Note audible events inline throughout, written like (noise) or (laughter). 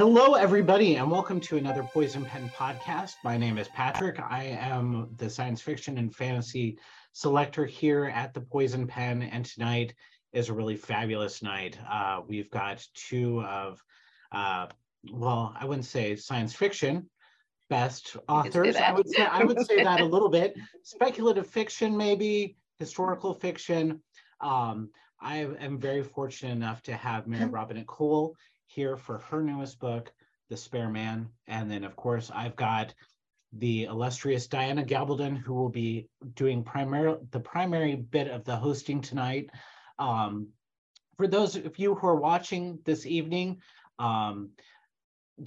Hello, everybody, and welcome to another Poison Pen podcast. My name is Patrick. I am the science fiction and fantasy selector here at the Poison Pen, and tonight is a really fabulous night. Uh, we've got two of, uh, well, I wouldn't say science fiction best authors. I would say I would say that a (laughs) little bit. Speculative fiction, maybe historical fiction. Um, I am very fortunate enough to have Mary mm-hmm. Robinette Kowal here for her newest book, The Spare Man. And then, of course, I've got the illustrious Diana Gabaldon, who will be doing primary, the primary bit of the hosting tonight. Um, for those of you who are watching this evening, um,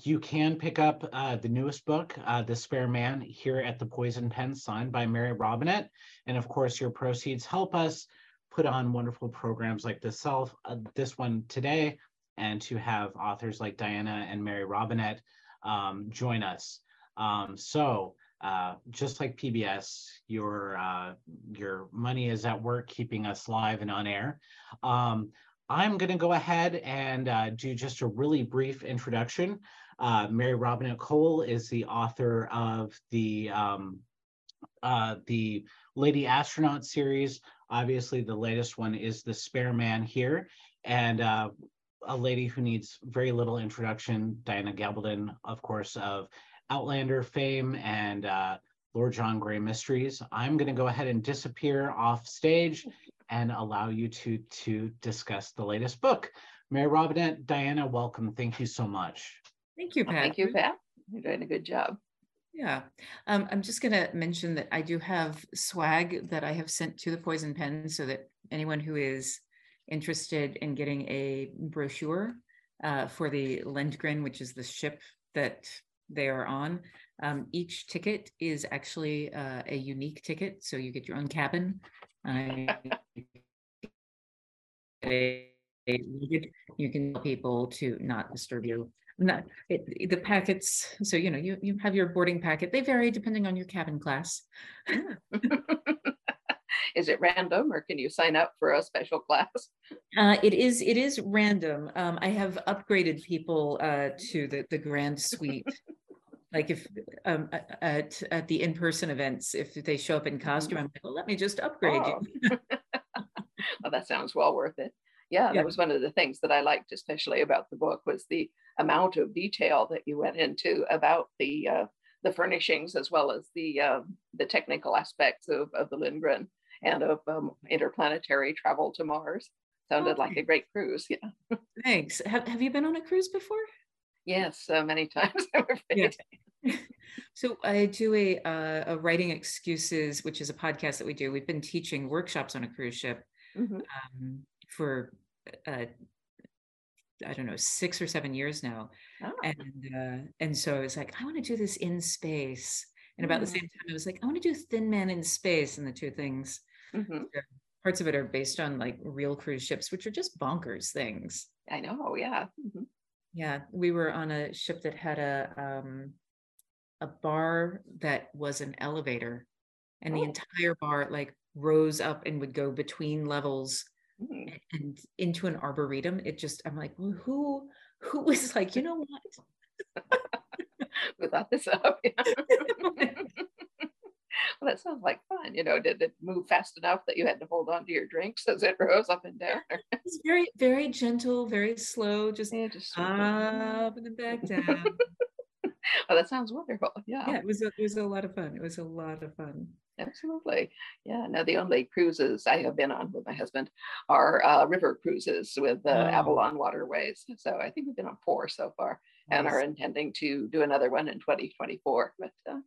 you can pick up uh, the newest book, uh, The Spare Man, here at the Poison Pen, signed by Mary Robinette. And of course, your proceeds help us put on wonderful programs like this, self, uh, this one today, and to have authors like Diana and Mary Robinette um, join us. Um, so uh, just like PBS, your uh, your money is at work keeping us live and on air. Um, I'm going to go ahead and uh, do just a really brief introduction. Uh, Mary Robinette Kowal is the author of the um, uh, the Lady Astronaut series. Obviously, the latest one is The Spare Man here, and uh, a lady who needs very little introduction, Diana Gabaldon, of course, of Outlander fame and uh, Lord John Grey Mysteries. I'm going to go ahead and disappear off stage and allow you to to discuss the latest book. Mary Robinette, Diana, welcome. Thank you so much. Thank you, Pat. Thank you, Pat. You're doing a good job. Yeah. Um, I'm just going to mention that I do have swag that I have sent to the Poison Pen so that anyone who is interested in getting a brochure uh, for the Lindgren, which is the ship that they are on. Um, each ticket is actually uh, a unique ticket, so you get your own cabin. You can tell people to not disturb you. Not it, the packets. So you know you you have your boarding packet. They vary depending on your cabin class. (laughs) is it random or can you sign up for a special class? (laughs) Uh, it is it is random. Um, I have upgraded people uh, to the the grand suite. like if um, at at the in person events, if they show up in costume, I'm like, well, let me just upgrade oh. you. (laughs) (laughs) well, that sounds well worth it. Yeah, yeah, that was one of the things that I liked especially about the book was the amount of detail that you went into about the uh, the furnishings as well as the uh, the technical aspects of, of the Lindgren and of um, interplanetary travel to Mars. Sounded okay. like a great cruise. Yeah. Thanks. Have, have you been on a cruise before? Yes, uh, many (laughs) times. yeah. (laughs) so I do a uh, a writing excuses, which is a podcast that we do. We've been teaching workshops on a cruise ship mm-hmm. um, for uh, I don't know six or seven years now, oh. and uh, and so I was like, I want to do this in space. And about mm-hmm. the same time, I was like, I want to do Thin Man in Space, and the two things. Mm-hmm. Parts of it are based on like real cruise ships, which are just bonkers things. I know, yeah. Mm-hmm. Yeah, we were on a ship that had a um, a bar that was an elevator, and oh. the entire bar like rose up and would go between levels mm. and into an arboretum. It just, I'm like, well, who who was like, you know what? (laughs) we thought this up. (laughs) (laughs) well, that sounds like fun. You know, did it move fast enough that you had to hold on to your drinks as it (laughs) rose up and down? it's very, very gentle, very slow, just, yeah, just up and then back down. (laughs) oh, that sounds wonderful. Yeah. Yeah, it was a, it was a lot of fun. It was a lot of fun. Absolutely. Yeah. Now, the only cruises I have been on with my husband are uh, river cruises with the oh. Avalon Waterways. So I think we've been on four so far and are intending to do another one in 2024. But uh,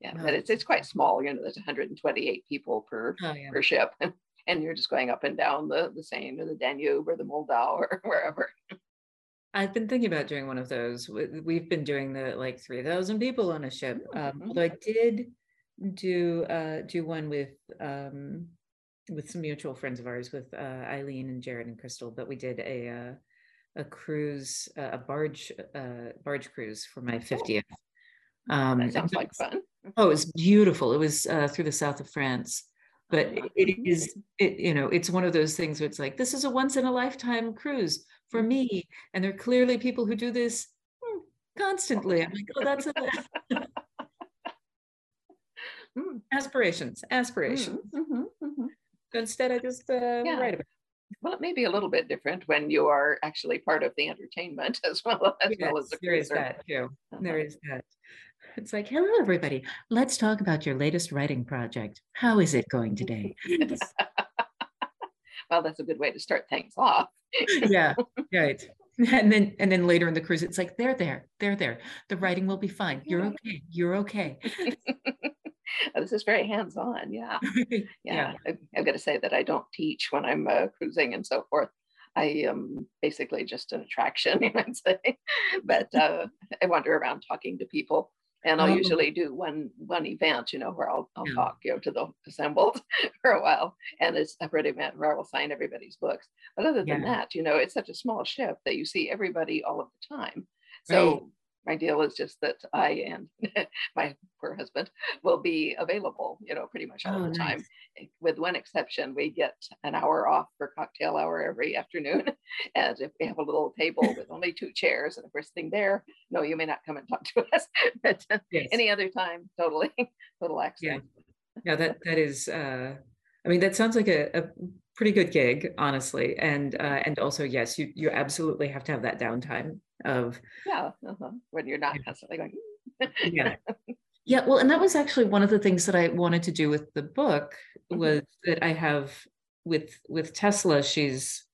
yeah, but it's it's quite small. You know, there's 128 people per oh, yeah. per ship, (laughs) and you're just going up and down the the Seine or the Danube or the Moldau or (laughs) wherever. I've been thinking about doing one of those. We've been doing the like 3,000 people on a ship. Um, mm-hmm. although I did do uh, do one with um, with some mutual friends of ours, with uh, Eileen and Jared and Crystal. But we did a uh, a cruise, uh, a barge uh, barge cruise for my 50th. Um, that sounds like fun. Oh, it was beautiful. It was uh, through the south of France, but oh, it is, it, you know, it's one of those things where it's like, this is a once in a lifetime cruise for me. And there are clearly people who do this hmm, constantly. I'm like, oh, that's a (laughs) mm. aspirations, aspirations. Mm-hmm, mm-hmm. Instead, I just uh, yeah. write about. It. Well, it may be a little bit different when you are actually part of the entertainment (laughs) as well as yes, well as the cruiser. there is that too. Uh-huh. There is that. It's like, hello, everybody. Let's talk about your latest writing project. How is it going today? (laughs) well, that's a good way to start things off. yeah, (laughs) right. And then and then later in the cruise, it's like, they're there, they're there. The writing will be fine. You're okay. You're okay. (laughs) this is very hands-on. Yeah. yeah. yeah. I, have got to say that I don't teach when I'm uh, cruising and so forth. I am basically just an attraction, you might say. But uh, I wander around talking to people and I'll oh. usually do one one event, you know, where I'll, I'll yeah. talk, you know, to the assembled (laughs) for a while, and it's a pretty event where I will sign everybody's books. But other than yeah. that, you know, it's such a small ship that you see everybody all of the time. So right my deal is just that I and (laughs) my poor husband will be available, you know, pretty much all oh, the time. Nice. Eh, with one exception, we get an hour off for cocktail hour every afternoon. (laughs) And if we have a little table (laughs) with only two chairs and if we're sitting there, no, you may not come and talk to us. but yes. any other time, totally, total accident. Yeah, yeah that, that is, uh, I mean, that sounds like a, a pretty good gig, honestly. And, uh, and also, yes, you, you absolutely have to have that downtime of yeah uh-huh. when you're not constantly going yeah (laughs) yeah well and that was actually one of the things that i wanted to do with the book mm-hmm. was mm-hmm. that i have with with tesla she's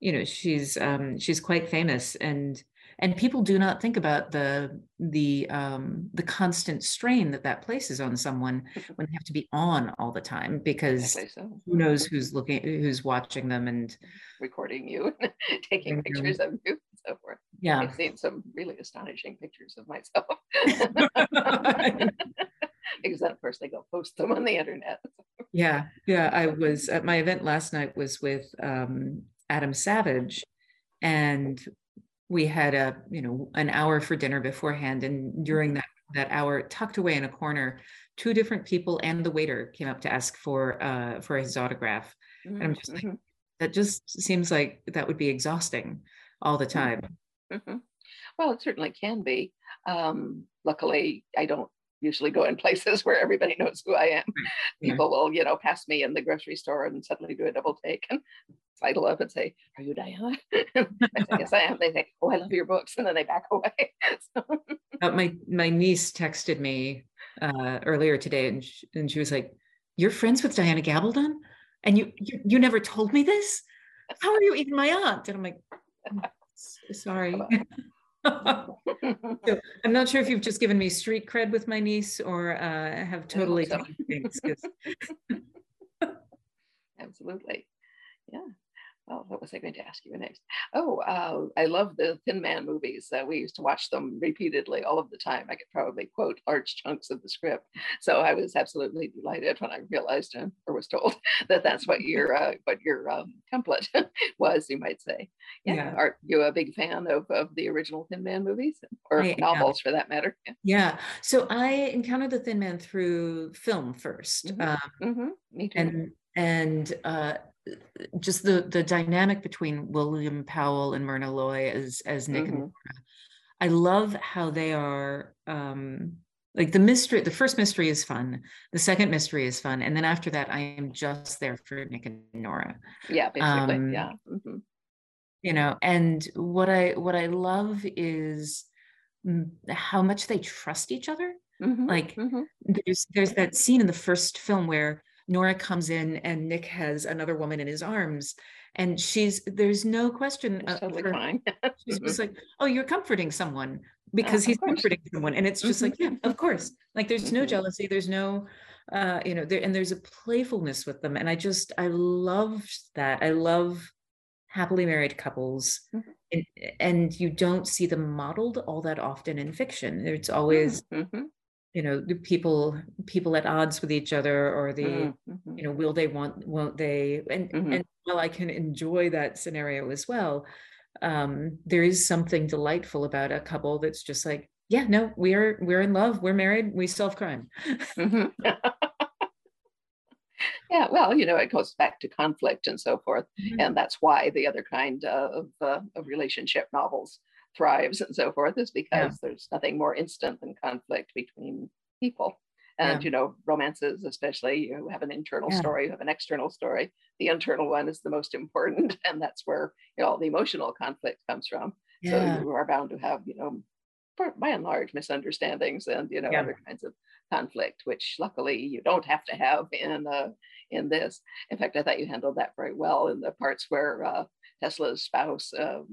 you know she's um she's quite famous and and people do not think about the the um, the constant strain that that places on someone (laughs) when they have to be on all the time because so. who knows who's looking who's watching them and recording you (laughs) taking mm-hmm. pictures of you and so forth yeah i've seen some really astonishing pictures of myself (laughs) because then of course they go post them on the internet yeah yeah i was at my event last night was with um, adam savage and we had a you know an hour for dinner beforehand and during mm-hmm. that that hour tucked away in a corner two different people and the waiter came up to ask for uh for his autograph mm-hmm. and i'm just like mm-hmm. that just seems like that would be exhausting all the time mm-hmm. well it certainly can be um luckily i don't usually go in (laughs) places where everybody knows who i am people will you know pass me in the grocery store and suddenly do a double take and sidle up and say, Are you Diana? (laughs) I say, Yes, I am. They say, Oh, I love your books. And then they back (laughs) away. so. uh, my, my niece texted me uh, earlier today and she, and she was like, You're friends with Diana Gabaldon? And you, you, you never told me this? How are you even my aunt? And I'm like, Sorry. (laughs) so I'm not sure if you've just given me street cred with my niece or uh, have totally so. things. (laughs) Absolutely. Yeah oh, what was I going to ask you next? Oh, uh, I love the Thin Man movies. Uh, we used to watch them repeatedly all of the time. I could probably quote large chunks of the script. So I was absolutely delighted when I realized uh, or was told (laughs) that that's what your uh, what your um, template (laughs) was, you might say. Yeah. yeah. Are you a big fan of, of the original Thin Man movies or I, novels for that matter? Yeah. yeah. So I encountered the Thin Man through film 1st mm-hmm. Um, mm-hmm. Me too. And and uh, just the the dynamic between William Powell and Myrna Loy as as Nick mm-hmm. and Nora. I love how they are um like the mystery the first mystery is fun the second mystery is fun and then after that i am just there for nick and nora yeah basically um, yeah mm-hmm. you know and what i what i love is how much they trust each other mm-hmm. like mm-hmm. there's there's that scene in the first film where Nora comes in and Nick has another woman in his arms. And she's, there's no question. Uh, totally crying. (laughs) she's just like, oh, you're comforting someone because he's comforting someone. And it's just like, yeah, of course. Like there's no mm-hmm. jealousy. There's no, uh, you know, there, and there's a playfulness with them. And I just, I love that. I love happily married couples. Mm-hmm. And, and, you don't see them modeled all that often in fiction. It's always, mm-hmm you know the people people at odds with each other or the mm-hmm. mm-hmm. you know will they want won't they and mm-hmm. and while i can enjoy that scenario as well um there is something delightful about a couple that's just like yeah no we're we're in love we're married we solve crime mm-hmm. (laughs) (laughs) yeah well you know it goes back to conflict and so forth mm-hmm. and that's why the other kind of uh, of relationship novels thrives and so forth is because yeah. there's nothing more instant than conflict between people and yeah. you know romances especially you have an internal yeah. story you have an external story the internal one is the most important (laughs) and that's where you know all the emotional conflict comes from yeah. so you are bound to have you know by and large misunderstandings and you know other kinds of conflict which luckily you don't have to have in uh, in this in fact i thought you handled that very well in the parts where uh, tesla's spouse um,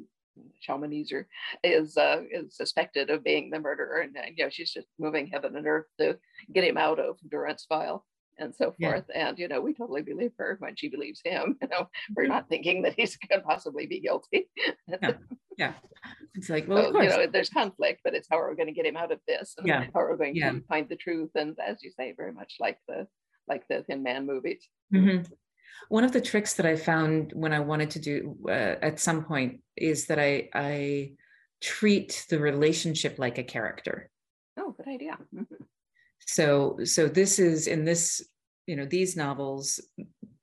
Shalmaneser is uh, is suspected of being the murderer, and uh, you know she's just moving heaven and earth to get him out of Durance Vile and so forth. Yeah. And you know, we totally believe her when she believes him. (laughs) You know, we're mm-hmm. not thinking that he's could possibly be guilty. yeah. (laughs) yeah, it's like well, so, you know, there's conflict, but it's how are we going to get him out of this? And yeah. how are we going yeah. to find the truth? And as you say, very much like the like the Thin Man movies. Mm-hmm. One of the tricks that I found when I wanted to do uh, at some point is that I I treat the relationship like a character. Oh, good idea. Mm-hmm. So so this is in this you know these novels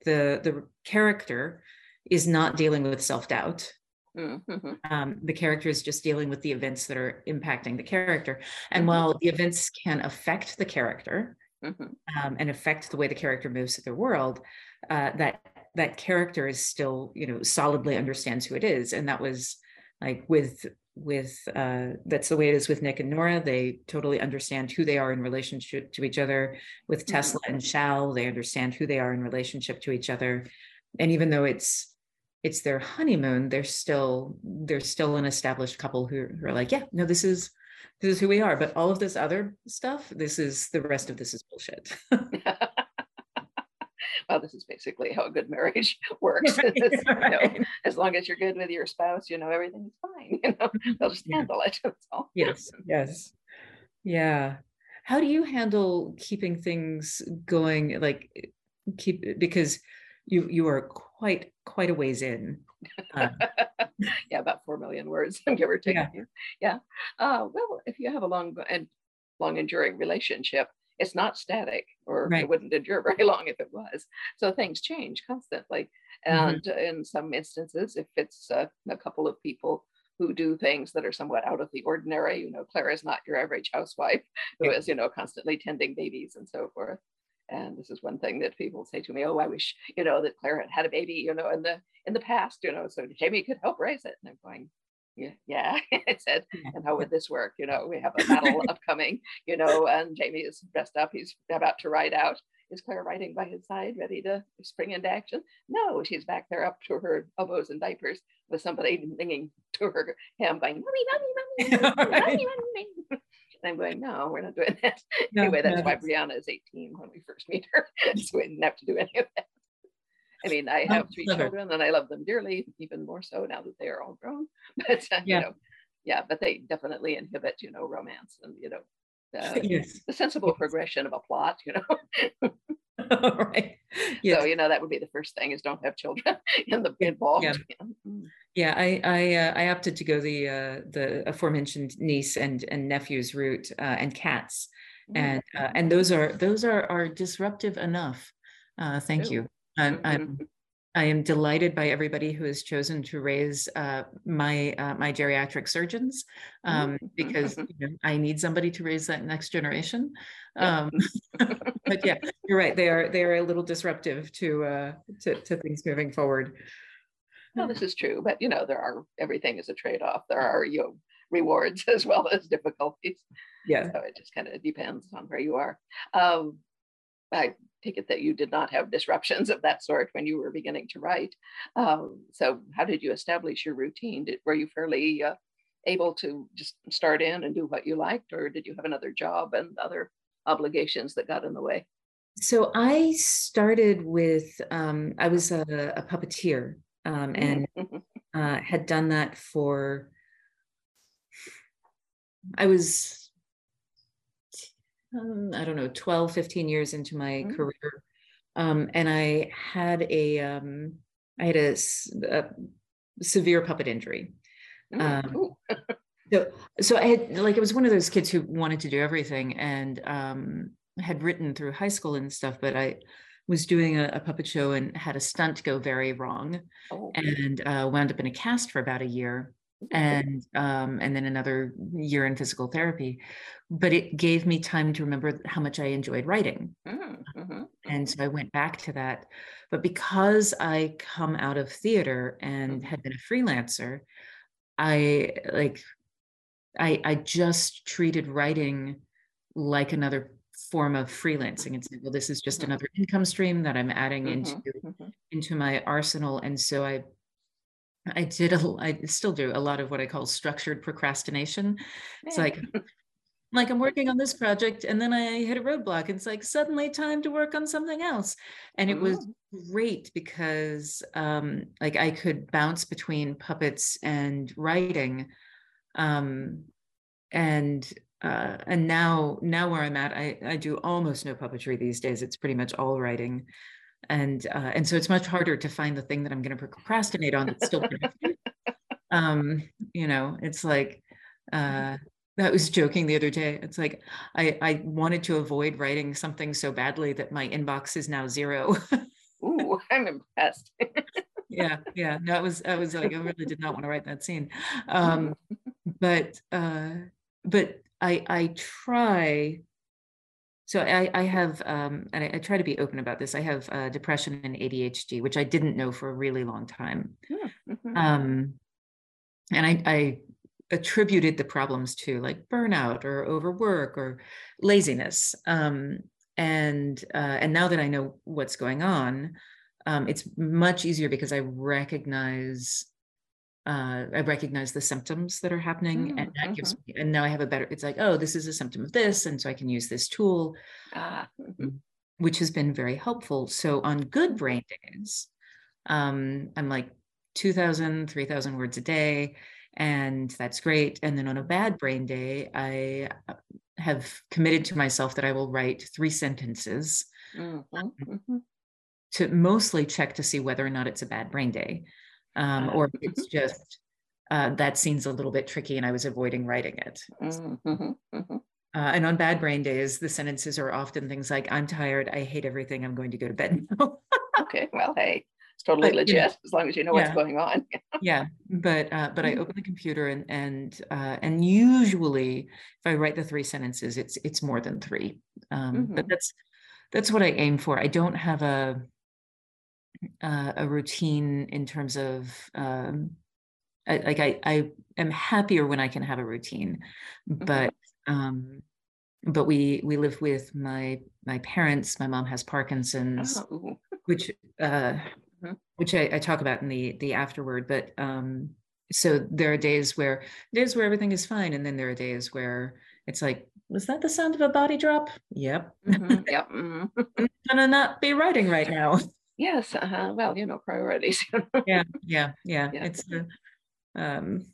the the character is not dealing with self doubt. Mm-hmm. Um, the character is just dealing with the events that are impacting the character. And mm-hmm. while the events can affect the character, um, and affect the way the character moves through the world, uh, that that character is still you know solidly understands who it is and that was like with with uh, that's the way it is with Nick and Nora. They totally understand who they are in relationship to each other. With mm-hmm. Tesla and Shal, they understand who they are in relationship to each other. And even though it's it's their honeymoon, they're still they're still an established couple who, who are like, yeah, no, this is this is who we are. But all of this other stuff, this is the rest of this is bullshit. (laughs) well, this is basically how a good marriage (laughs) works. (laughs) Right, you know, as long as you're good with your spouse, you know, everything's fine. (laughs) You know, they'll just yeah. handle it. That's all. Yes. Yes. Yeah. How do you handle keeping things going? Like keep because you you are quite quite a ways in. Uh, yeah, about four million words, give or take. Yeah. yeah. Uh, well, if you have a long and long enduring relationship, it's not static or right. it wouldn't endure (laughs) very long if it was so things change constantly mm-hmm. and mm-hmm. in some instances if it's uh, a couple of people who do things that are somewhat out of the ordinary you know claire is not your average housewife (laughs) who is you know constantly tending babies and so forth and this is one thing that people say to me oh i wish you know that claire had had a baby you know in the in the past you know so jamie could help raise it and i'm going yeah, yeah. (laughs) I said, and how would this work? You know, we have a battle (laughs) upcoming, you know, and Jamie is dressed up. He's about to ride out. Is Claire riding by his side, ready to spring into action? No, she's back there up to her elbows and diapers with somebody clinging to her hem, going, mommy, mommy, mommy, (laughs) mommy, mommy, mommy. And I'm going, no, we're not doing that. No, anyway, that's no, why Brianna is 18 when we first meet her. so we didn't have to do any of that. I mean, I have three children and I love them dearly, even more so now that they are all grown. (laughs) But uh, yeah. you know, yeah, but they definitely inhibit, you know, romance and you know, uh, (laughs) yes. the sensible progression of a plot, you know. (laughs) right. Yes. So you know that would be the first thing is don't have children in the involved. Yeah, mm. yeah I I, uh, I opted to go the uh, the aforementioned niece and and nephew's route uh, and cats, mm-hmm. and uh, and those are those are are disruptive enough. Uh, thank Ooh. you. I'm, I'm mm-hmm. I am delighted by everybody who has chosen to raise uh, my uh, my geriatric surgeons um, mm-hmm. because you know, I need somebody to raise that next generation. Um, (laughs) but yeah, you're right. They are they are a little disruptive to uh, to, to things moving forward. No, this is true, but you know there are everything is a trade off. There are you know rewards (laughs) as well as difficulties. Yeah. So it just kind of depends on where you are. Um, I take it that you did not have disruptions of that sort when you were beginning to write. Um, so, how did you establish your routine? Did, were you fairly uh, able to just start in and do what you liked, or did you have another job and other obligations that got in the way? So, I started with, um, I was a, a puppeteer um, and mm-hmm. uh, had done that for, I was um, I don't know, 12, 15 years into my mm-hmm. career. Um, and I had a, um, I had a, a, severe puppet injury. Um, (laughs) so, so I had like, it was one of those kids who wanted to do everything and um, had written through high school and stuff, but I was doing a, a puppet show and had a stunt go very wrong oh. and uh, wound up in a cast for about a year and um, and then another year in physical therapy. But it gave me time to remember how much I enjoyed writing, mm-hmm. mm-hmm and so I went back to that. But because I come out of theater and mm-hmm. had been a freelancer, I like I I just treated writing like another form of freelancing and said, well, this is just mm-hmm. another income stream that I'm adding mm-hmm. into mm-hmm. into my arsenal. And so I I did a, I still do a lot of what I call structured procrastination. It's like, like I'm working on this project and then I hit a roadblock. It's like suddenly time to work on something else. And it was mm. great because um, like I could bounce between puppets and writing. Um, and uh, and now now where I'm at, I, I do almost no puppetry these days. It's pretty much all writing and uh, and so it's much harder to find the thing that I'm going to procrastinate on that's still productive. um, you know, it's like uh, that was joking the other day. It's like I I wanted to avoid writing something so badly that my inbox is now zero. (laughs) Ooh, I'm impressed. yeah, yeah. No, it was I was like I really did not want to write that scene, (laughs) um, but uh, but I I try so I, I have, um, and I, I, try to be open about this. I have uh, depression and ADHD, which I didn't know for a really long time. Mm-hmm. Um, and I, I attributed the problems to like burnout or overwork or laziness. Um, and uh, and now that I know what's going on, um, it's much easier because I recognize uh, I recognize the symptoms that are happening, mm, and that mm-hmm. gives me, and now I have a better. It's like, oh, this is a symptom of this, and so I can use this tool, ah. Mm-hmm. which has been very helpful. So on good brain days, um, I'm like 2,000, 3,000 words a day, and that's great. And then on a bad brain day, I uh, have committed to myself that I will write three sentences. Mm-hmm. Um, mm-hmm. To mostly check to see whether or not it's a bad brain day um, or it's mm-hmm. just uh, that scene's a little bit tricky and I was avoiding writing it. Mm-hmm, mm-hmm. Uh, and on bad brain days, the sentences are often things like, I'm tired, I hate everything, I'm going to go to bed (laughs) now. okay, well, hey, it's totally but, legit you know, as long as you know yeah, what's going on. (laughs) yeah, but uh, but I open the computer and and uh, and usually if I write the three sentences, it's it's more than three. Um, mm-hmm. But that's that's what I aim for. I don't have a uh, a routine in terms of um, I, like I, I am happier when I can have a routine, mm-hmm. but um, but we we live with my my parents. My mom has Parkinson's, oh. which uh, mm-hmm. which I, I, talk about in the the afterward. But um, so there are days where days where everything is fine, and then there are days where it's like, was that the sound of a body drop? Yep. Mm-hmm. (laughs) Yep. Mm-hmm. I'm gonna not be writing right now. (laughs) (laughs) Yes. Uh-huh. Well, you know, priorities. (laughs) yeah, yeah, yeah. Yeah. It's um.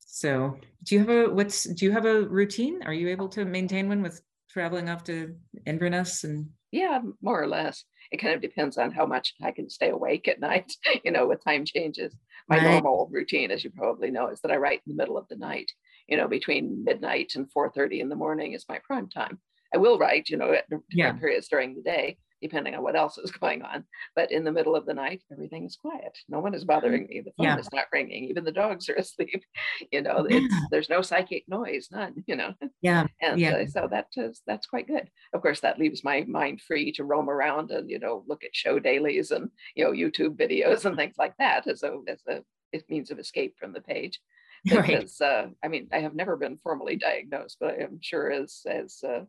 So, do you have a what's do you have a routine? Are you able to maintain one with traveling off to Inverness and? Yeah, more or less. It kind of depends on how much I can stay awake at (laughs) night. You know, with time changes. My right. normal routine, as you probably know, is that I write in the middle of the night. You know, between midnight and 4:30 in the morning is my prime time. I will write, you know, at different yeah. periods during the day, depending on what else is (laughs) going on. But in the middle of the night, everything is quiet. No one is bothering me. The phone yeah. is not ringing. Even the dogs are (laughs) asleep. You know, it's yeah. there's no psychic noise, none. You know. (laughs) Yeah. And yeah. Uh, so that is that's quite good. Of course, that leaves my mind free to roam around and you know look at show dailies and you know YouTube videos and things like that as a as a means of escape from the page because right. uh, I mean I have never been formally diagnosed, but I am sure as as uh,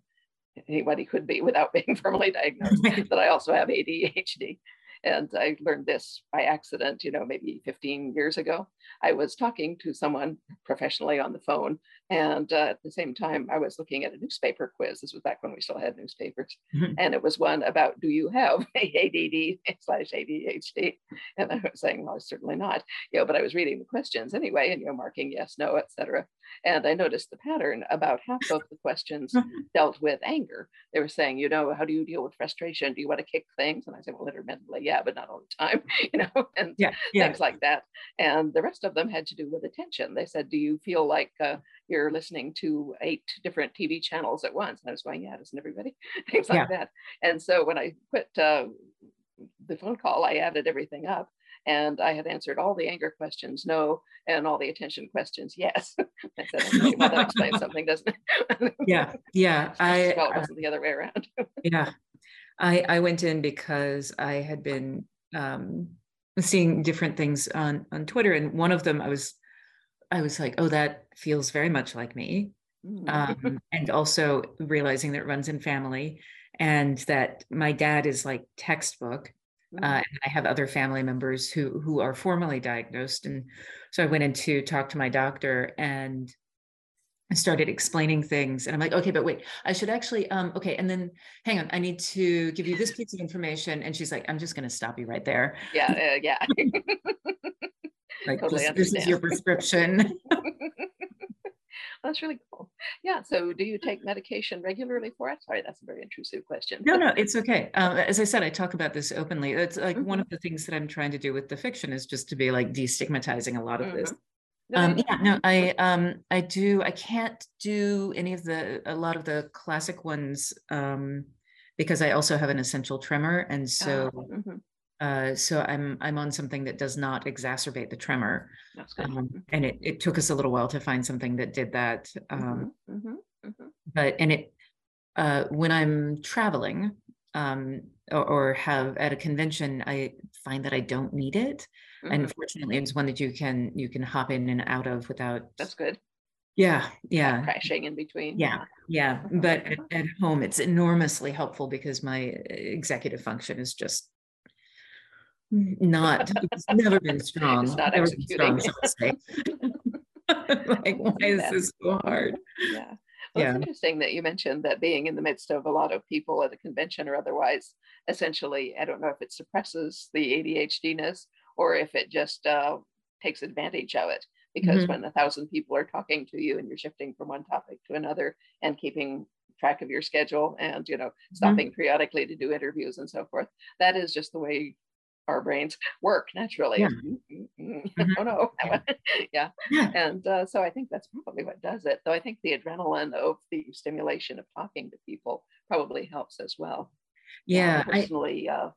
anybody could be without (laughs) being formally diagnosed that I also have ADHD. And I learned this by accident, you know, maybe 15 years ago. I was talking to someone professionally on the phone. And uh, at the same time, I was looking at a newspaper quiz. This was back when we still had newspapers. Mm-hmm. And it was one about, do you have (laughs) ADD slash ADHD? And I was saying, well, certainly not. You know, but I was reading the questions anyway, and, you know, marking yes, no, etc. And I noticed the pattern about half of the questions (laughs) dealt with anger. They were saying, you know, how do you deal with frustration? Do you want to kick things? And I said, well, intermittently, yeah, but not all the time, (laughs) you know, and yeah, yeah. things like that. And the rest of them had to do with attention. They said, do you feel like uh, you're listening to eight different TV channels at once? And I was going, yeah, doesn't everybody? (laughs) things like yeah. that. And so when I quit uh, the phone call, I added everything up and I had answered all the anger questions, no, and all the attention questions, yes. (laughs) I said, okay, well, that explains (laughs) something, doesn't it? yeah, yeah. I well, it wasn't the other way around. yeah. I, I went in because I had been um, seeing different things on, on Twitter. And one of them I was I was like, oh, that feels very much like me. Mm. Um, and also realizing that it runs in family and that my dad is like textbook uh, mm-hmm. and I have other family members who who are formally diagnosed, and so I went in to talk to my doctor and I started explaining things, and I'm like, okay, but wait, I should actually, um, okay, and then hang on, I need to give you this piece of information, and she's like, I'm just going to stop you right there. Yeah, uh, yeah. (laughs) like totally this, this is your prescription. (laughs) that's really cool. Yeah. So, do you take medication regularly for it? Sorry, that's a very intrusive question. No, no, it's okay. Um, as I said, I talk about this openly. It's like mm-hmm. one of the things that I'm trying to do with the fiction is just to be like destigmatizing a lot of mm-hmm. this. Um, yeah, no, I um, I do. I can't do any of the a lot of the classic ones um, because I also have an essential tremor, and so oh, mm-hmm. Uh, so I'm I'm on something that does not exacerbate the tremor. That's good. Um, mm-hmm. and it, it took us a little while to find something that did that. Um, mm-hmm, mm-hmm, mm-hmm. But and it uh, when I'm traveling um, or, or, have at a convention, I find that I don't need it. And mm-hmm. fortunately, it's one that you can you can hop in and out of without. That's good. Yeah, yeah. crashing in between. Yeah, yeah. (laughs) But at, at home, it's enormously helpful because my uh, executive function is just not it's never been (laughs) strong. It's not never executing. Strong, (laughs) like, why is this so hard? Yeah. Well, yeah. it's interesting that you mentioned that being in the midst of a lot of people at a convention or otherwise, essentially, I don't know if it suppresses the ADHDness or if it just uh, takes advantage of it. Because mm-hmm. when a thousand people are talking to you and you're shifting from one topic to another and keeping track of your schedule and you know mm-hmm. stopping mm-hmm. periodically to do interviews and so forth that is just the way our brains work naturally. Yeah. (laughs) Mm-hmm. oh no, (laughs) yeah. yeah. And uh, so I think that's probably what does it. Though I think the adrenaline of the stimulation of talking to people probably helps as well. Yeah, I personally I, uh,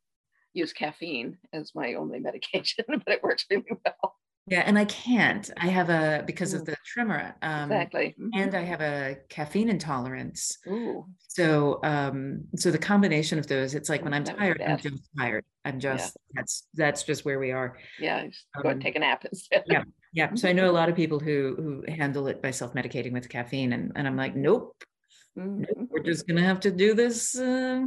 use caffeine as my only (laughs) medication, but it works really well. Yeah, and I can't. I have a because of mm. the tremor. Um, exactly. Mm-hmm. And I have a caffeine intolerance. Ooh. So um so the combination of those, it's like when I'm tired, I'm just tired. I'm just yeah. that's that's just where we are. Yeah, just go um, and take a nap instead. Yeah. Yeah. So I know a (laughs) lot of people who who handle it by self-medicating with caffeine and, and I'm like, nope. Mm-hmm. Nope, we're just gonna have to do this. Uh,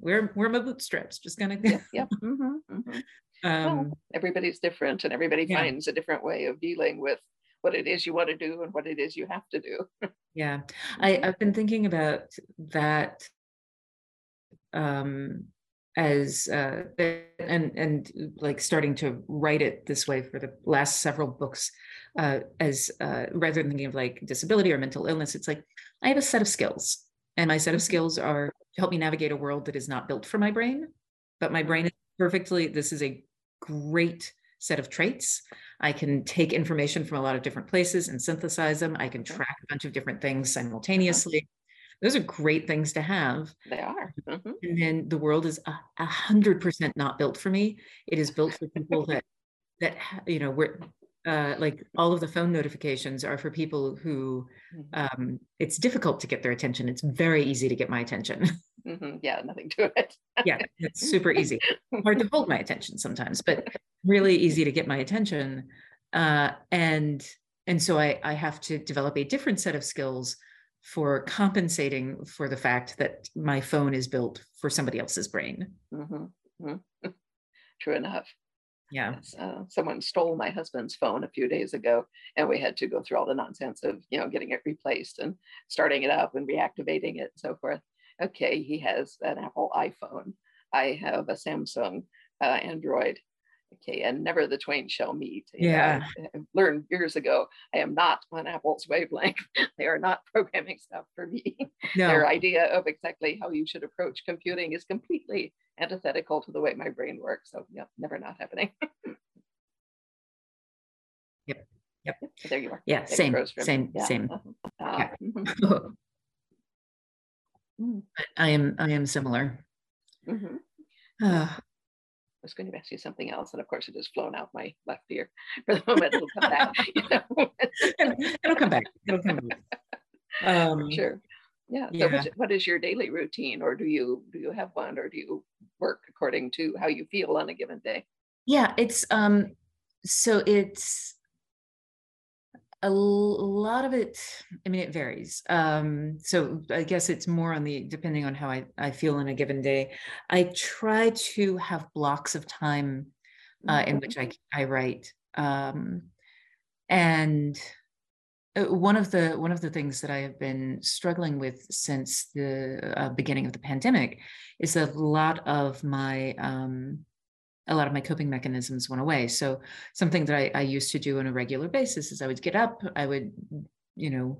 wear wear my bootstraps. Just gonna. Yep. yep. Mm-hmm. mm-hmm um, well, everybody's different and everybody yeah. finds a different way of dealing with what it is you want to do and what it is you have to do (laughs) yeah I, i've been thinking about that um as uh and and like starting to write it this way for the last several books uh as uh rather than thinking of like disability or mental illness it's like i have a set of skills and my set of mm-hmm. skills are to help me navigate a world that is not built for my brain but my brain is perfectly this is a great set of traits. I can take information from a lot of different places and synthesize them. I can track a bunch of different things simultaneously. Those are great things to have. They are. Mm-hmm. And then the world is a hundred percent not built for me. It is built for people that that you know we're uh, like all of the phone notifications are for people who mm-hmm. um, it's difficult to get their attention. It's very easy to get my attention. (laughs) Mm-hmm. Yeah, nothing to it. yeah, it's super easy. Hard to hold my attention sometimes, but really easy to get my attention. Uh, and and so I, I have to develop a different set of skills for compensating for the fact that my phone is built for somebody else's brain. Mm-hmm. mm-hmm. (laughs) True enough. Yeah. Uh, someone stole my husband's phone a few days ago, and we had to go through all the nonsense of you know getting it replaced and starting it up and reactivating it and so forth. Okay, he has an Apple iPhone. I have a Samsung uh, Android. Okay, and never the twain shall meet. yeah, I learned years ago. I am not on Apple's wavelength. (laughs) they are not programming stuff for me. (laughs) No. Their idea of exactly how you should approach computing is completely antithetical to the way my brain works. So yeah, never not happening. (laughs) yep. Yep. There you are. Yeah. Same. Same. Yeah. Same. Uh, yeah. Mm-hmm. I am. I am similar. Mm-hmm. Uh, was going to ask you something else, and of course, it has flown out my left ear (laughs) for the moment. It'll come back. (laughs) You know? it'll come back. It'll come back. Um, sure. Yeah. So, yeah. what is your daily routine, or do you do you have one, or do you work according to how you feel on a given day? Yeah, it's um. So it's a lot of it i mean it varies um so i guess it's more on the depending on how i, I feel on a given day i try to have blocks of time uh, in which mm-hmm. i i write um and uh, one of the one of the things that i have been struggling with since the uh, beginning of the pandemic is a lot of my um a lot of my coping mechanisms went away. So something that I, I used to do on a regular basis is I would get up, I would, you know,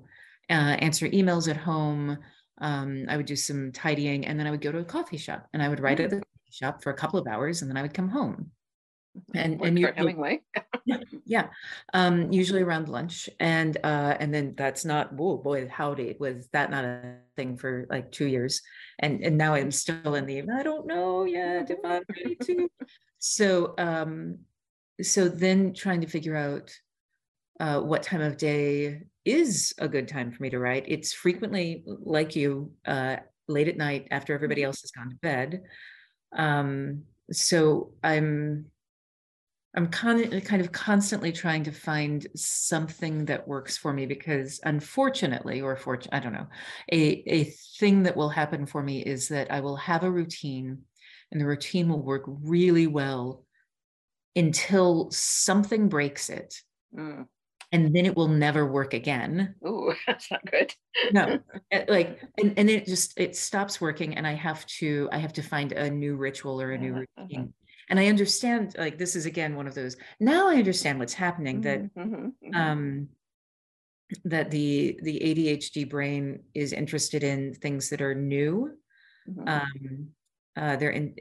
uh, answer emails at home. Um, I would do some tidying, and then I would go to a coffee shop, and I would write at the coffee shop for a couple of hours, and then I would come home. And and you Hemingway. (laughs) yeah, yeah. Um, usually around lunch, and uh, and then that's not. Oh boy, howdy, was that not a thing for like two years? And and now I'm still in the. I don't know yet if I'm ready to so um, so then trying to figure out uh, what time of day is a good time for me to write. It's frequently like you, uh, late at night after everybody mm-hmm. else has gone to bed. Um, so I'm I'm con- kind of constantly trying to find something that works for me because unfortunately, or I don't know, a, a thing that will happen for me is that I will have a routine and the routine will work really well until something breaks it. Mm. And then it will never work again. Oh, (laughs) that's not good. no, (laughs) eh, like, and, and it just it stops working, and I have to I have to find a new ritual or a new uh-huh. routine. Uh-huh. And I understand, like, this is again one of those. Now I understand what's happening. That mm-hmm, mm-hmm, mm-hmm. um, that the the ADHD brain is interested in things that are new. Mm-hmm. Um, uh, they're in,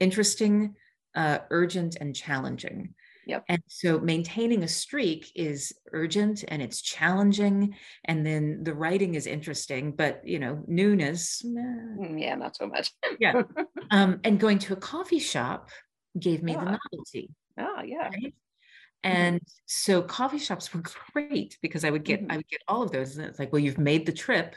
interesting, uh, urgent, and challenging. Yep. And so maintaining a streak is urgent and it's challenging. And then the writing is interesting, but you know, newness. Mm, yeah, not so much. yeah. (laughs) Um, and going to a coffee shop gave me yeah. the novelty. Oh, yeah. Right? Mm-hmm. And mm-hmm. so coffee shops were great because I would get mm-hmm. I would get all of those. And it's like, well, you've made the trip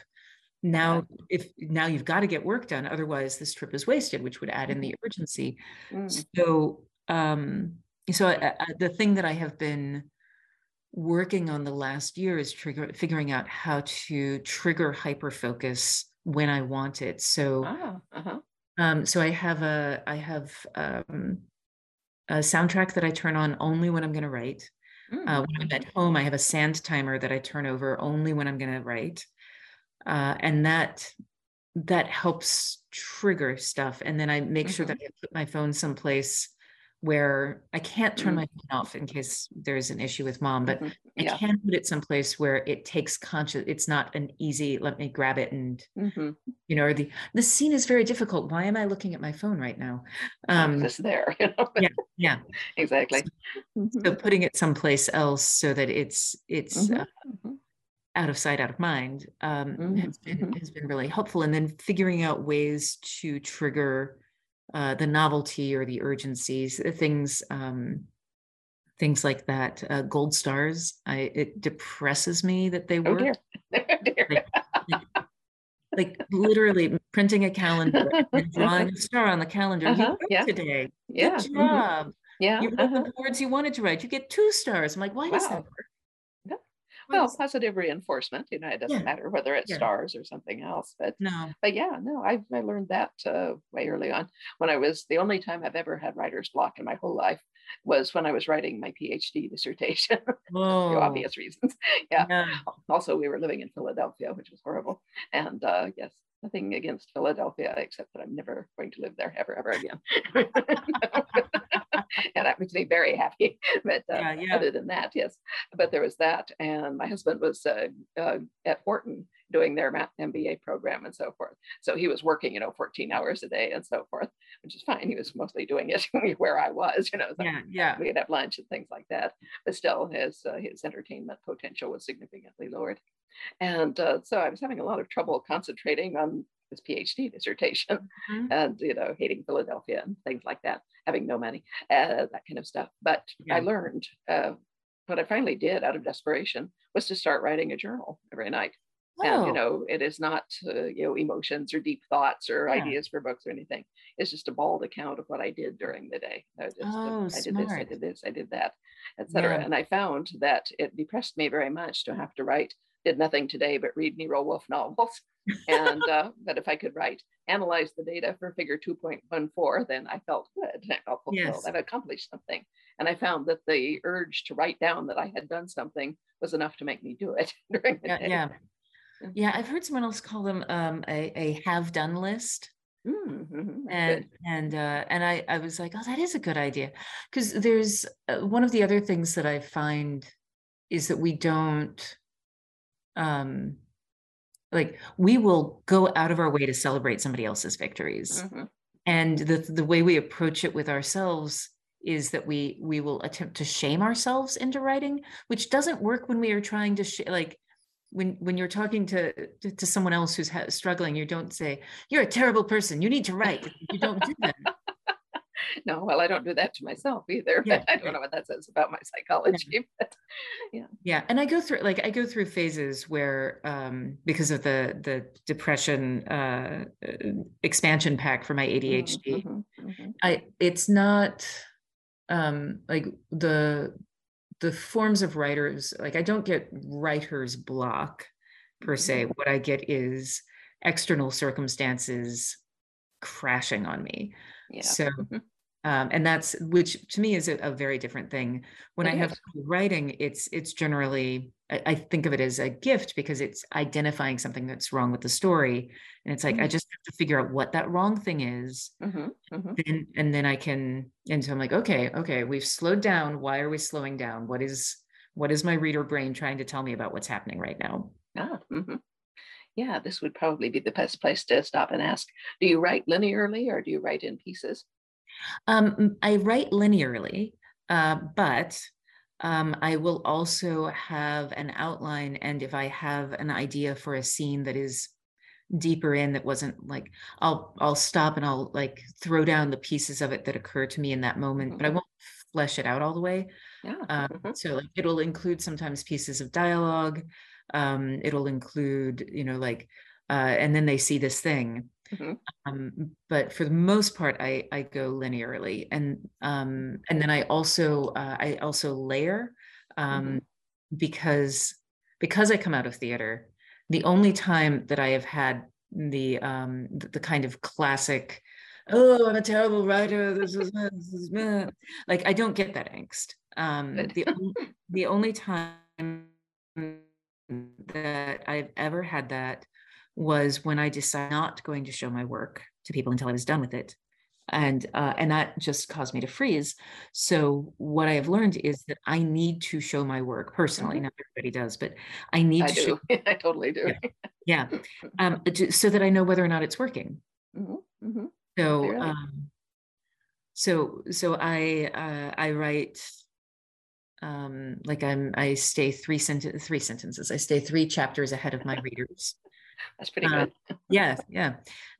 now if now you've got to get work done otherwise this trip is wasted which would add in the mm-hmm. urgency mm. so um so I, I, the thing that i have been working on the last year is trigger figuring out how to trigger hyper focus when i want it so ah, uh-huh. Um so i have a i have um a soundtrack that i turn on only when i'm going to write mm. uh, when i'm at home i have a sand timer that i turn over only when i'm going to write uh, and that that helps trigger stuff and then i make mm-hmm. sure that i put my phone someplace where i can't turn mm-hmm. my phone off in case there's an issue with mom but mm-hmm. yeah. i can put it someplace where it takes conscious it's not an easy let me grab it and mm-hmm. you know or the the scene is very difficult why am i looking at my phone right now um it's there you know? yeah yeah (laughs) exactly so, so, mm-hmm. putting it someplace else so that it's it's uh, out of sight, out of mind um, mm-hmm. has, been, mm-hmm. has been really helpful. And then figuring out ways to trigger uh, the novelty or the urgencies, uh, things um, things like that. Uh, gold stars, I it depresses me that they oh, work. (laughs) Oh dear. like, like, like, literally printing a calendar and (laughs) drawing a star on the calendar. Uh-huh. You yeah. today. Yeah. Good mm-hmm. job. Mm-hmm. Yeah. You wrote uh-huh. the words you wanted to write. You get two stars. I'm like, why wow. does that work? Well positive reinforcement you know it doesn't yeah. matter whether it's yeah. stars or something else but no but yeah no i, I learned that uh, way early on when i was the only time i've ever had writer's block in my whole life was when i was writing my phd dissertation (laughs) for obvious reasons (laughs) yeah. yeah. also we were living in philadelphia which was horrible and uh, yes nothing against Philadelphia except that I'm never going to live there ever, ever again. and (laughs) that makes me very happy. But uh, yeah, yeah. other than that, yes. But there was that, and my husband was uh, uh, at Wharton doing their MBA program and so forth. So he was working, you know, 14 hours a day and so forth, which is fine. He was mostly doing it (laughs) where I was, you know. So yeah, yeah. We'd have lunch and things like that. But still, his uh, his entertainment potential was significantly lowered. And uh, so I was having a lot of trouble concentrating on his PhD dissertation, mm-hmm. and you know, hating Philadelphia and things like that, having no money, uh, that kind of stuff. But yeah. I learned uh, what I finally did out of desperation was to start writing a journal every night. Oh. And you oh. know, it is not uh, you know emotions or deep thoughts or yeah. ideas for books or anything. It's just a bald account of what I did during the day. I, just, oh, I did this, I did this, I did that, etc. Yeah. And I found that it depressed me very much to have to write. Did nothing today but read Nero Wolfe novels. (laughs) and uh, that if I could write, analyze the data for figure 2.14, then I felt good. I felt fulfilled. Yes. I've accomplished something. And I found that the urge to write down that I had done something was enough to make me do it (laughs) during the yeah, day. Yeah. Yeah, I've heard someone else call them um, a, a have done list. Mm-hmm. And and uh, and I I was like, oh, that is a good idea, because there's uh, one of the other things that I find is that we don't, um, like we will go out of our way to celebrate somebody else's victories, mm-hmm. and the the way we approach it with ourselves is that we we will attempt to shame ourselves into writing, which doesn't work when we are trying to sh- like when when you're talking to to, to someone else who's ha- struggling you don't say you're a terrible person. You need to write. You don't do that (laughs) no well i don't do that to myself either yeah, i don't know what that says about my psychology yeah. (laughs) but yeah yeah and i go through like i go through phases where um because of the the depression uh expansion pack for my adhd mm-hmm, mm-hmm. i it's not um like the the forms of writers like i don't get writer's block per se mm-hmm. what i get is external circumstances crashing on me yeah. so mm-hmm. um, and that's which to me is a, a very different thing when it i is. have writing it's it's generally I, I, think of it as a gift because it's identifying something that's wrong with the story and it's like mm-hmm. i just have to figure out what that wrong thing is mm-hmm. Mm-hmm. Then, and then i can and so i'm like okay okay we've slowed down why are we slowing down what is what is my reader brain trying to tell me about what's happening right now ah, mm-hmm. Yeah this would probably be the best place to stop and ask do you write linearly or do you write in pieces um, i write linearly uh, but um, I will also have an outline. And if I have an idea for a scene that is deeper in that wasn't like I'll I'll stop and I'll like throw down the pieces of it that occur to me in that moment, mm-hmm. but I mm-hmm. won't flesh it out all the way. Yeah. Um, mm-hmm. So like it'll include sometimes pieces of dialogue. Um, it'll include, you know, like, uh, and then they see this thing Mm-hmm. Um, but for the most part, I I go linearly, and um, and then I also uh, I also layer um, mm-hmm. because because I come out of theater. The only time that I have had the um, the, the kind of classic, oh, I'm a terrible writer. This is, this is like I don't get that angst. Um, the the only time that I've ever had that was when I decided not going to show my work to people until I was done with it. And uh, and that just caused me to freeze. So what I have learned is that I need to show my work personally. Mm-hmm. Not everybody does, but I need I to. Do. Show, (laughs) I totally do. Yeah, yeah. (laughs) Um, so that I know whether or not it's working. Mm-hmm. Mm-hmm. So um, so so I uh, I write um like i'm i stay three sent- three sentences i stay three chapters ahead of my (laughs) readers that's pretty uh, good. Uh, yeah, yeah.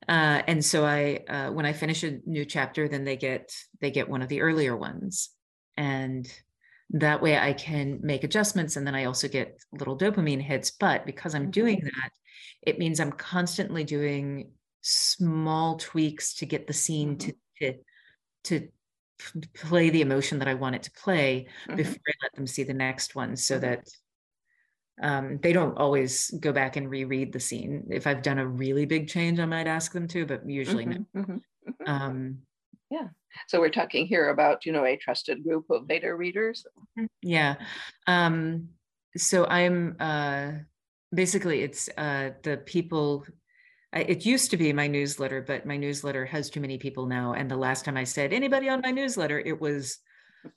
Uh, and so I, uh, when I finish a new chapter, then they get they get one of the earlier ones, and that way I can make adjustments, and then I also get little dopamine hits. But because I'm doing mm-hmm. that, it means I'm constantly doing small tweaks to get the scene mm-hmm. to to to play the emotion that I want it to play mm-hmm. before I let them see the next one, so mm-hmm. that um, they don't always go back and reread the scene. If I've done a really big change, I might ask them to, but usually mm-hmm, no. Mm-hmm, mm-hmm. Um, yeah. So we're talking here about, you know, a trusted group of beta readers. Mm-hmm, yeah. Um, so I'm uh, basically it's uh, the people. I, it used to be my newsletter, but my newsletter has too many people now. And the last time I said anybody on my newsletter, it was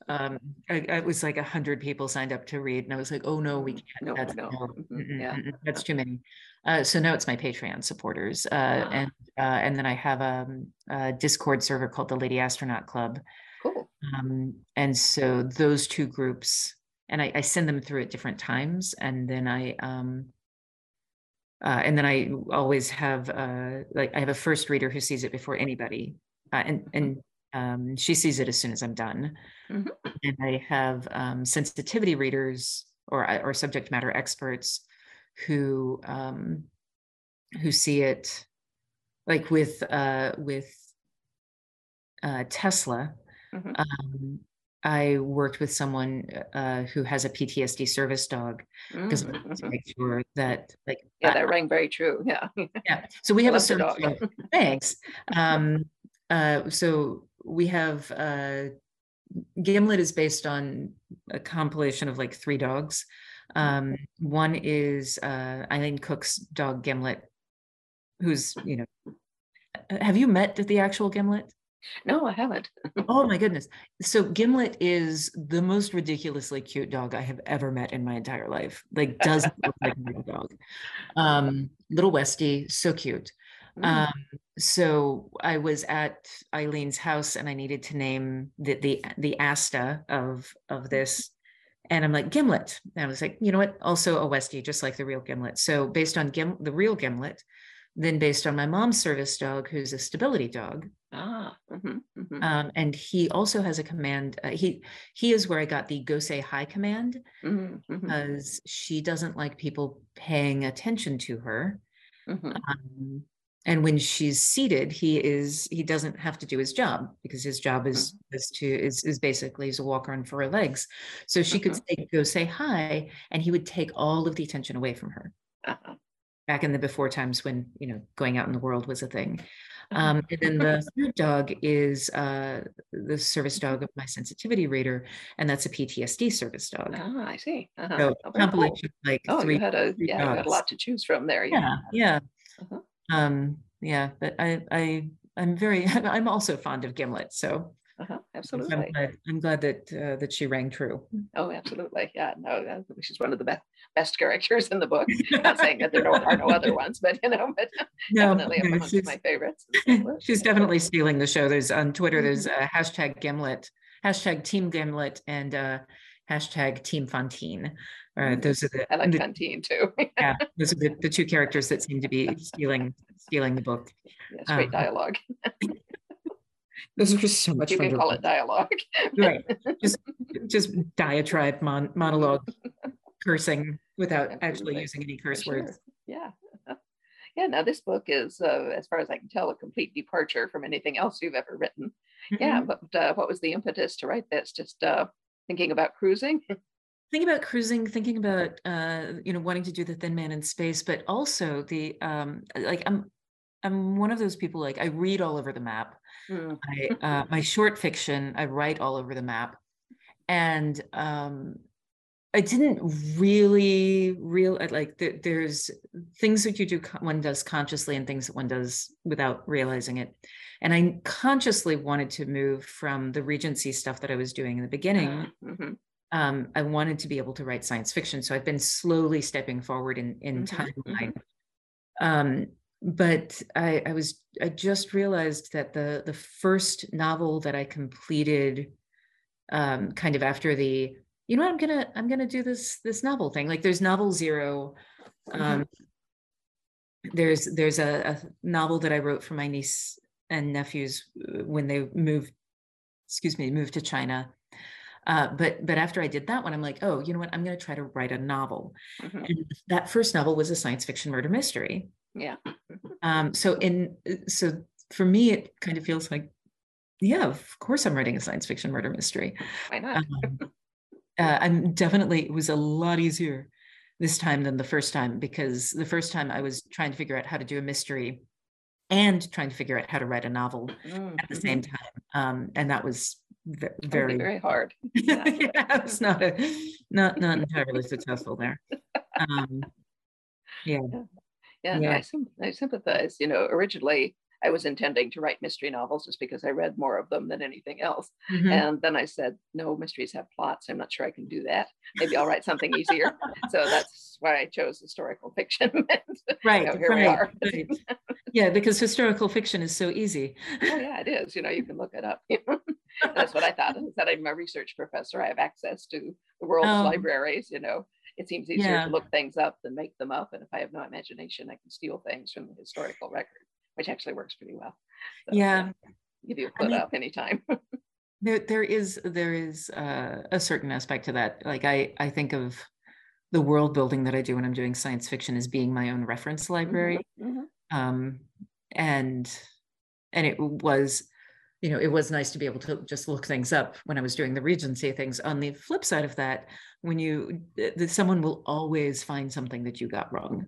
um I, I was like a hundred people signed up to read and i was like oh no we can't no, that's no. Mm-hmm. yeah. that's too many uh, so now it's my patreon supporters uh, ah. and uh, and then i have a, um, a, discord server called the lady astronaut club cool um, and so those two groups and I, I, send them through at different times and then i um uh, and then I always have uh, like I have a first reader who sees it before anybody, uh, and and um, she sees it as soon as I'm done. Mm-hmm. And I have um, sensitivity readers or or subject matter experts who um, who see it like with uh, with uh, Tesla. Mm-hmm. I worked with someone uh, who has a PTSD service dog because mm-hmm. to make sure that like yeah, that rang very true. Yeah, (laughs) yeah. So we have a service dog. dog. (laughs) Thanks. Um, uh, so we have uh, Gimlet is based on a compilation of like three dogs. Um, one is uh, Eileen Cook's dog Gimlet, who's you know. Have you met the actual Gimlet? No, I haven't. oh my goodness. So Gimlet is the most ridiculously cute dog I have ever met in my entire life. Like doesn't look like a real dog. Um, little Westie, so cute. Mm. Um, so I was at Eileen's house and I needed to name the the the Asta of of this. And I'm like, Gimlet. And I was like, you know what? Also a Westie, just like the real Gimlet. So based on Gim- the real Gimlet, then based on my mom's service dog, who's a stability dog. Ah, mm-hmm, mm-hmm. Um, and he also has a command. Uh, he he is where I got the go say hi command mm-hmm, mm-hmm. because she doesn't like people paying attention to her. Mm-hmm. Um, and when she's seated, he is he doesn't have to do his job because his job is mm-hmm. is to is is basically as a walker on four legs. So she could say, go say hi, and he would take all of the attention away from her. Uh-huh back in the before times when you know going out in the world was a thing uh-huh. um, and then the third dog is uh, the service dog of my sensitivity reader and that's a ptsd service dog ah i see uh-huh. so oh, compilation cool. like oh three, you had a yeah you had a lot to choose from there yeah yeah uh-huh. um yeah but i i i'm very (laughs) i'm also fond of gimlet so uh-huh, absolutely. I'm glad, I'm glad that uh, that she rang true. Oh, absolutely. Yeah, no, she's one of the best best characters in the book. (laughs) Not saying that there are no other ones, but you know, but (laughs) no, definitely no, among my favorites. (laughs) she's definitely stealing the show. There's on Twitter. There's a mm-hmm. hashtag Gimlet, hashtag Team Gimlet, and uh, hashtag Team Fantine. Uh, mm-hmm. those are the I like the, Fantine too. yeah, those are the, the two characters that seem to be stealing stealing the book. Yes, great um, dialogue. Those just so much you fun. You can call it dialogue. right. (laughs) Just just diatribe mon- monologue cursing without Absolutely. actually using any curse sure. words. Yeah. (laughs) Yeah, now this book is, uh, as far as I can tell, a complete departure from anything else you've ever written. Mm-hmm. Yeah, but uh, what was the impetus to write this? Just uh, thinking about cruising? (laughs) thinking about cruising thinking about uh, you know wanting to do the thin man in space but also the um, like i'm i'm one of those people like i read all over the map Mm. I, (laughs) uh, my short fiction, I write all over the map. And um, I didn't really real like there, there's things that you do one does consciously and things that one does without realizing it. And I consciously wanted to move from the Regency stuff that I was doing in the beginning. Mm-hmm. Um, I wanted to be able to write science fiction, so I've been slowly stepping forward in in mm-hmm. timeline. Mm-hmm. Um, but I, I was I just realized that the the first novel that I completed, um, kind of after the you know what, I'm gonna I'm gonna do this this novel thing. Like there's novel zero. Mm-hmm. Um, mm-hmm. There's there's a, a novel that I wrote for my niece and nephews uh, when they moved, excuse me, moved to China. Uh, but but after I did that one, I'm like, oh, you know what? I'm going to try to write a novel. Mm-hmm. And that first novel was a science fiction murder mystery. Yeah. Um, so in so for me, it kind of feels like, yeah, of course I'm writing a science fiction murder mystery. Why not? Um, uh, I'm definitely it was a lot easier this time than the first time because the first time I was trying to figure out how to do a mystery and trying to figure out how to write a novel mm-hmm. at the same mm-hmm. time, um, and that was very very hard. (laughs) Yeah, yeah it's not a not not entirely successful there. Um, yeah yeah, yeah. I, I sympathize. You know, originally I was intending to write mystery novels just because I read more of them than anything else. Mm-hmm. And then I said, no, mysteries have plots. I'm not sure I can do that. Maybe I'll write something easier. so that's why I chose historical fiction. (laughs) right. here right, we are. right. (laughs) Yeah, because historical fiction is so easy. oh, yeah, it is. You know, you can look it up. (laughs) that's what I thought. I said I'm a research professor. I have access to the world's um, libraries, you know it seems easier yeah. to look things up than make them up. And if I have no imagination, I can steal things from the historical record, which actually works pretty well. So, yeah. give you a foot I mean, up anytime. (laughs) there, there is there is uh, a certain aspect to that. Like I, I think of the world building that I do when I'm doing science fiction as being my own reference library. Mm-hmm. Mm-hmm. Um, and and it was you know, it was nice to be able to just look things up when I was doing the Regency things. On the flip side of that, when you, someone will always find something that you got wrong.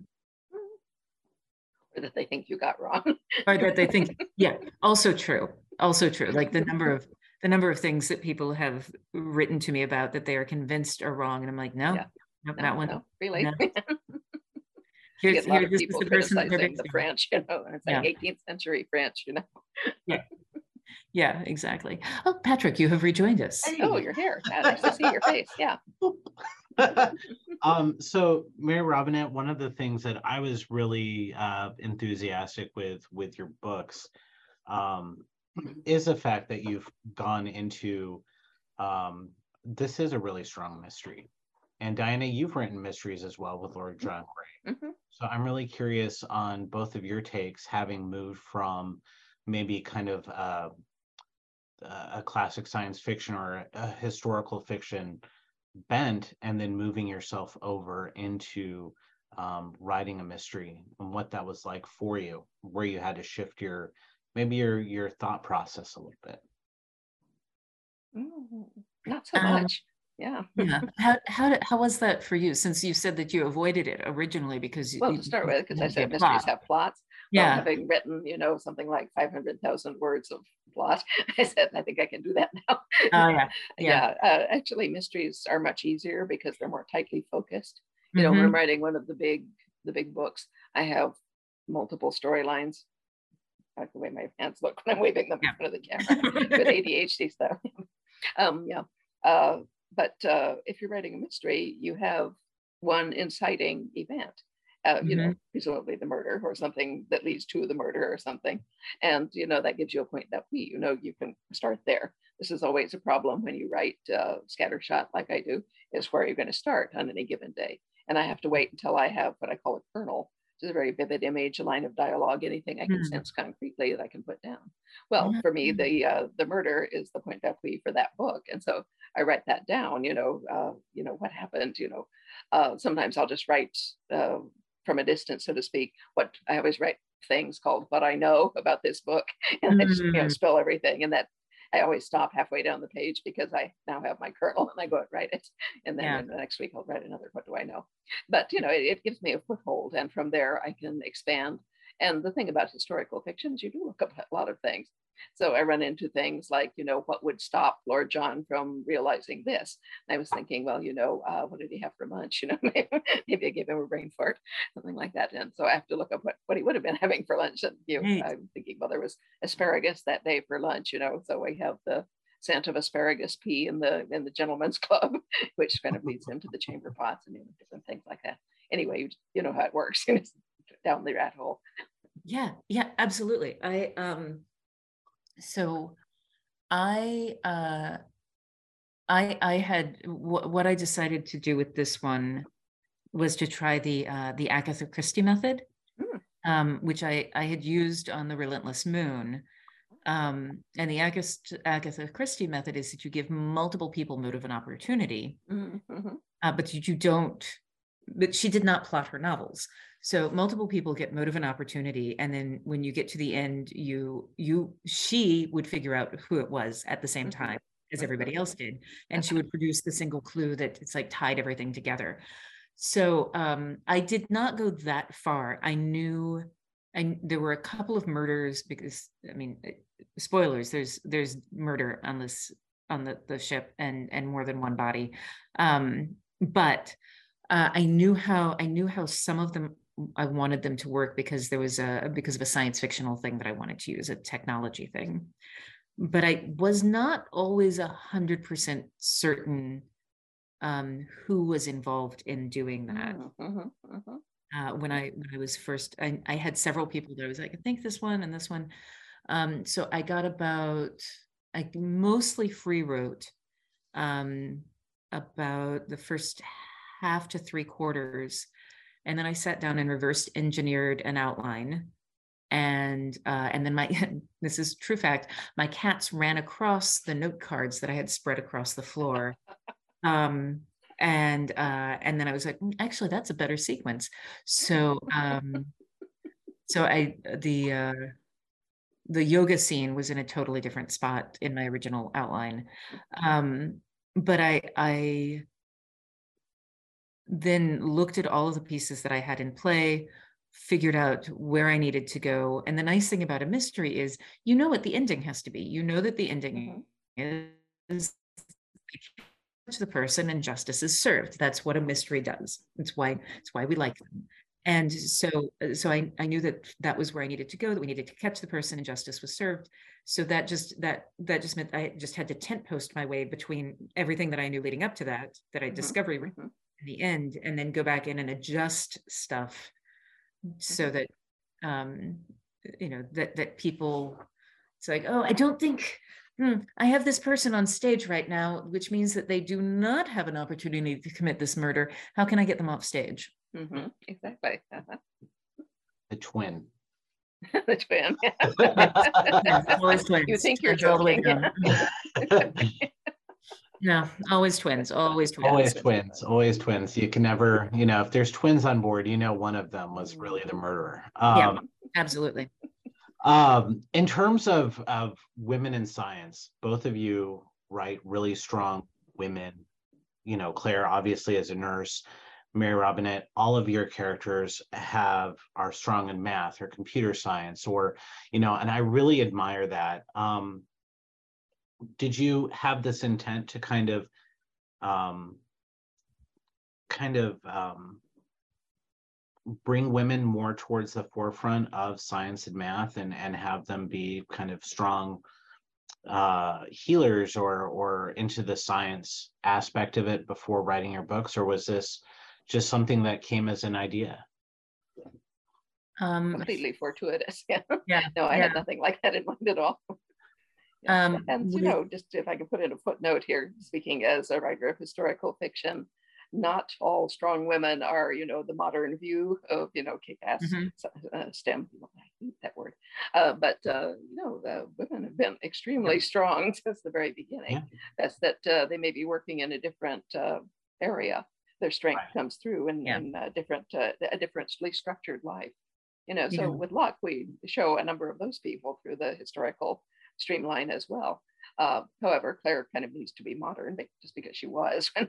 Or that they think you got wrong. (laughs) or that they think, (laughs) yeah, also true. Also true. Like the (laughs) number of, the number of things that people have written to me about that they are convinced are wrong. And I'm like, no, yeah. no, that one. No, really? No. Here's, here's people the person the French, you know, it's like yeah. 18th century French, you know. yeah, yeah, exactly. Oh, Patrick, you have rejoined us. Hey. Oh, you're here. Nice to see your face. Yeah. (laughs) um, so Mary Robinette, one of the things that I was really uh, enthusiastic with with your books um, is the fact that you've gone into um, this is a really strong mystery. And Diana, you've written mysteries as well with Lord John Grey. Mm-hmm. So I'm really curious on both of your takes, having moved from maybe kind of uh, a classic science fiction or a historical fiction bent and then moving yourself over into um, writing a mystery and what that was like for you where you had to shift your maybe your your thought process a little bit. Mm, not so um, much. Yeah. yeah. (laughs) How, how, did, how was that for you since you said that you avoided it originally because well you, to start with because i said mysteries plot. have plots yeah. having written, you know, something like 500,000 words of plot, (laughs) I said, I think I can do that now. (laughs) Oh, yeah. Yeah. yeah. Uh, actually, mysteries are much easier because they're more tightly focused. You mm-hmm. know, when I'm writing one of the big, the big books, I have multiple storylines. I like the way my hands look when I'm waving them yeah. in front of the camera with ADHD (laughs) stuff. um, yeah. Uh, but uh, if you're writing a mystery, you have one inciting event uh, you mm-hmm. know, presumably the murder or something that leads to the murder or something. And, you know, that gives you a point that we, you know, you can start there. This is always a problem when you write uh, scattershot like I do, is where you're going to start on any given day. And I have to wait until I have what I call a kernel, which is a very vivid image, a line of dialogue, anything I can mm-hmm. sense concretely that I can put down. Well, mm-hmm. for me, the uh, the murder is the point d'appui for that book. And so I write that down, you know, uh, you know, what happened, you know, uh, sometimes I'll just write uh, from a distance, so to speak. What I always write things called what I know (laughs) about this book, (laughs) and mm. I just you know spill everything, and that I always stop halfway down the page because I now have my kernel (laughs) and I go and write it, and then yeah. the next week I'll write another. What do I know? But you know, it, it gives me a foothold, and from there I can expand. And the thing about historical fiction is you do look up a lot of things. So I run into things like, you know, what would stop Lord John from realizing this? And I was thinking, well, you know, uh, what did he have for lunch? (laughs) You know, maybe, maybe I gave him a brain fart, something like that. And so I have to look up what, what he would have been (laughs) having for lunch. And you know, right. I'm thinking, well, there was asparagus that day for lunch, you know, so we have the scent of asparagus pea in the in the gentleman's (laughs) club, which kind of leads into the chamber pots and you know, different things like that. Anyway, you, you know how it works down the rat hole. Yeah, yeah, absolutely. I um so I uh, I I had w- what I decided to do with this one was to try the uh, the Agatha Christie method, mm. um, which I I had used on the Relentless Moon. Um, and the Agatha, Agatha Christie method is that you give multiple people motive and opportunity, mm-hmm. uh, but you, you don't. But she did not plot her novels, so multiple people get motive and opportunity and then when you get to the end you you she would figure out who it was at the same mm-hmm. time as everybody else did and she would produce the single clue that it's like tied everything together. So um, i did not go that far. I knew I, there were a couple of murders because i mean eh, spoilers there's there's murder on this on the, the ship and and more than one body. Um, but uh, I knew how I knew how some of them I wanted them to work because there was a because of a science fictional thing that I wanted to use, a technology thing. But I was not always a hundred percent certain um, who was involved in doing that. Mm-hmm, mm-hmm. Uh, when I when I was first, I, I, had several people that I was like, I think this one and this one. Um, so I got about I mostly free wrote um, about the first half to three quarters. And then I sat down and reverse engineered an outline. And uh, and then my (laughs) this is true fact, my cats ran across the note cards that I had spread across the floor. (laughs) Um, and uh, and then I was like, mm, actually, that's a better sequence. So um, so I the uh, the yoga scene was in a totally different spot in my original outline, um, but I I then looked at all of the pieces that I had in play, figured out where I needed to go. And the nice thing about a mystery is you know what the ending has to be. You know that the ending mm-hmm. is to the person and justice is served. That's what a mystery does. It's why it's why we like them. And so so I, I knew that that was where I needed to go, that we needed to catch the person and justice was served. So that just that that just meant I just had to tent post my way between everything that I knew leading up to that, that I mm-hmm. discovery mm-hmm. In the end, and then go back in and adjust stuff so mm-hmm. that um you know that that people it's like, oh, I don't think hmm, I have this person on stage right now, which means that they do not have an opportunity to commit this murder. How can I get them off stage? Mm-hmm. Exactly. Uh-huh. The twin. (laughs) the twin. Yeah. (laughs) (laughs) always twins. You think you're joking. No, always twins. Always twins. Always twins. Always twins. You can never, you know, if there's twins on board, you know, one of them was really the murderer. Um, yeah, absolutely. Um, in terms of of women in science, both of you write really strong women. You know, Claire obviously as a nurse, Mary Robinette, all of your characters have are strong in math or computer science, or you know, and I really admire that. Um, did you have this intent to kind of um, kind of um, bring women more towards the forefront of science and math and and have them be kind of strong uh, healers or or into the science aspect of it before writing your books? Or was this just something that came as an idea? Um completely fortuitous. (laughs) Yeah, yeah. No i yeah. had nothing like that in mind at all um, and you know just if i can put in a footnote here speaking as a writer of historical fiction not all strong women are, you know, the modern view of, you know, kick-ass mm-hmm. uh, STEM. I hate that word. Uh, but, uh, you know, the women have been extremely (laughs) strong since the very beginning. Yeah. That's that uh, they may be working in a different uh, area. Their strength right. comes through in, yeah. in a different, uh, a differently structured life. You know, so yeah. with luck, we show a number of those people through the historical streamline as well. Uh, however, Claire kind of needs to be modern just because she was (laughs) when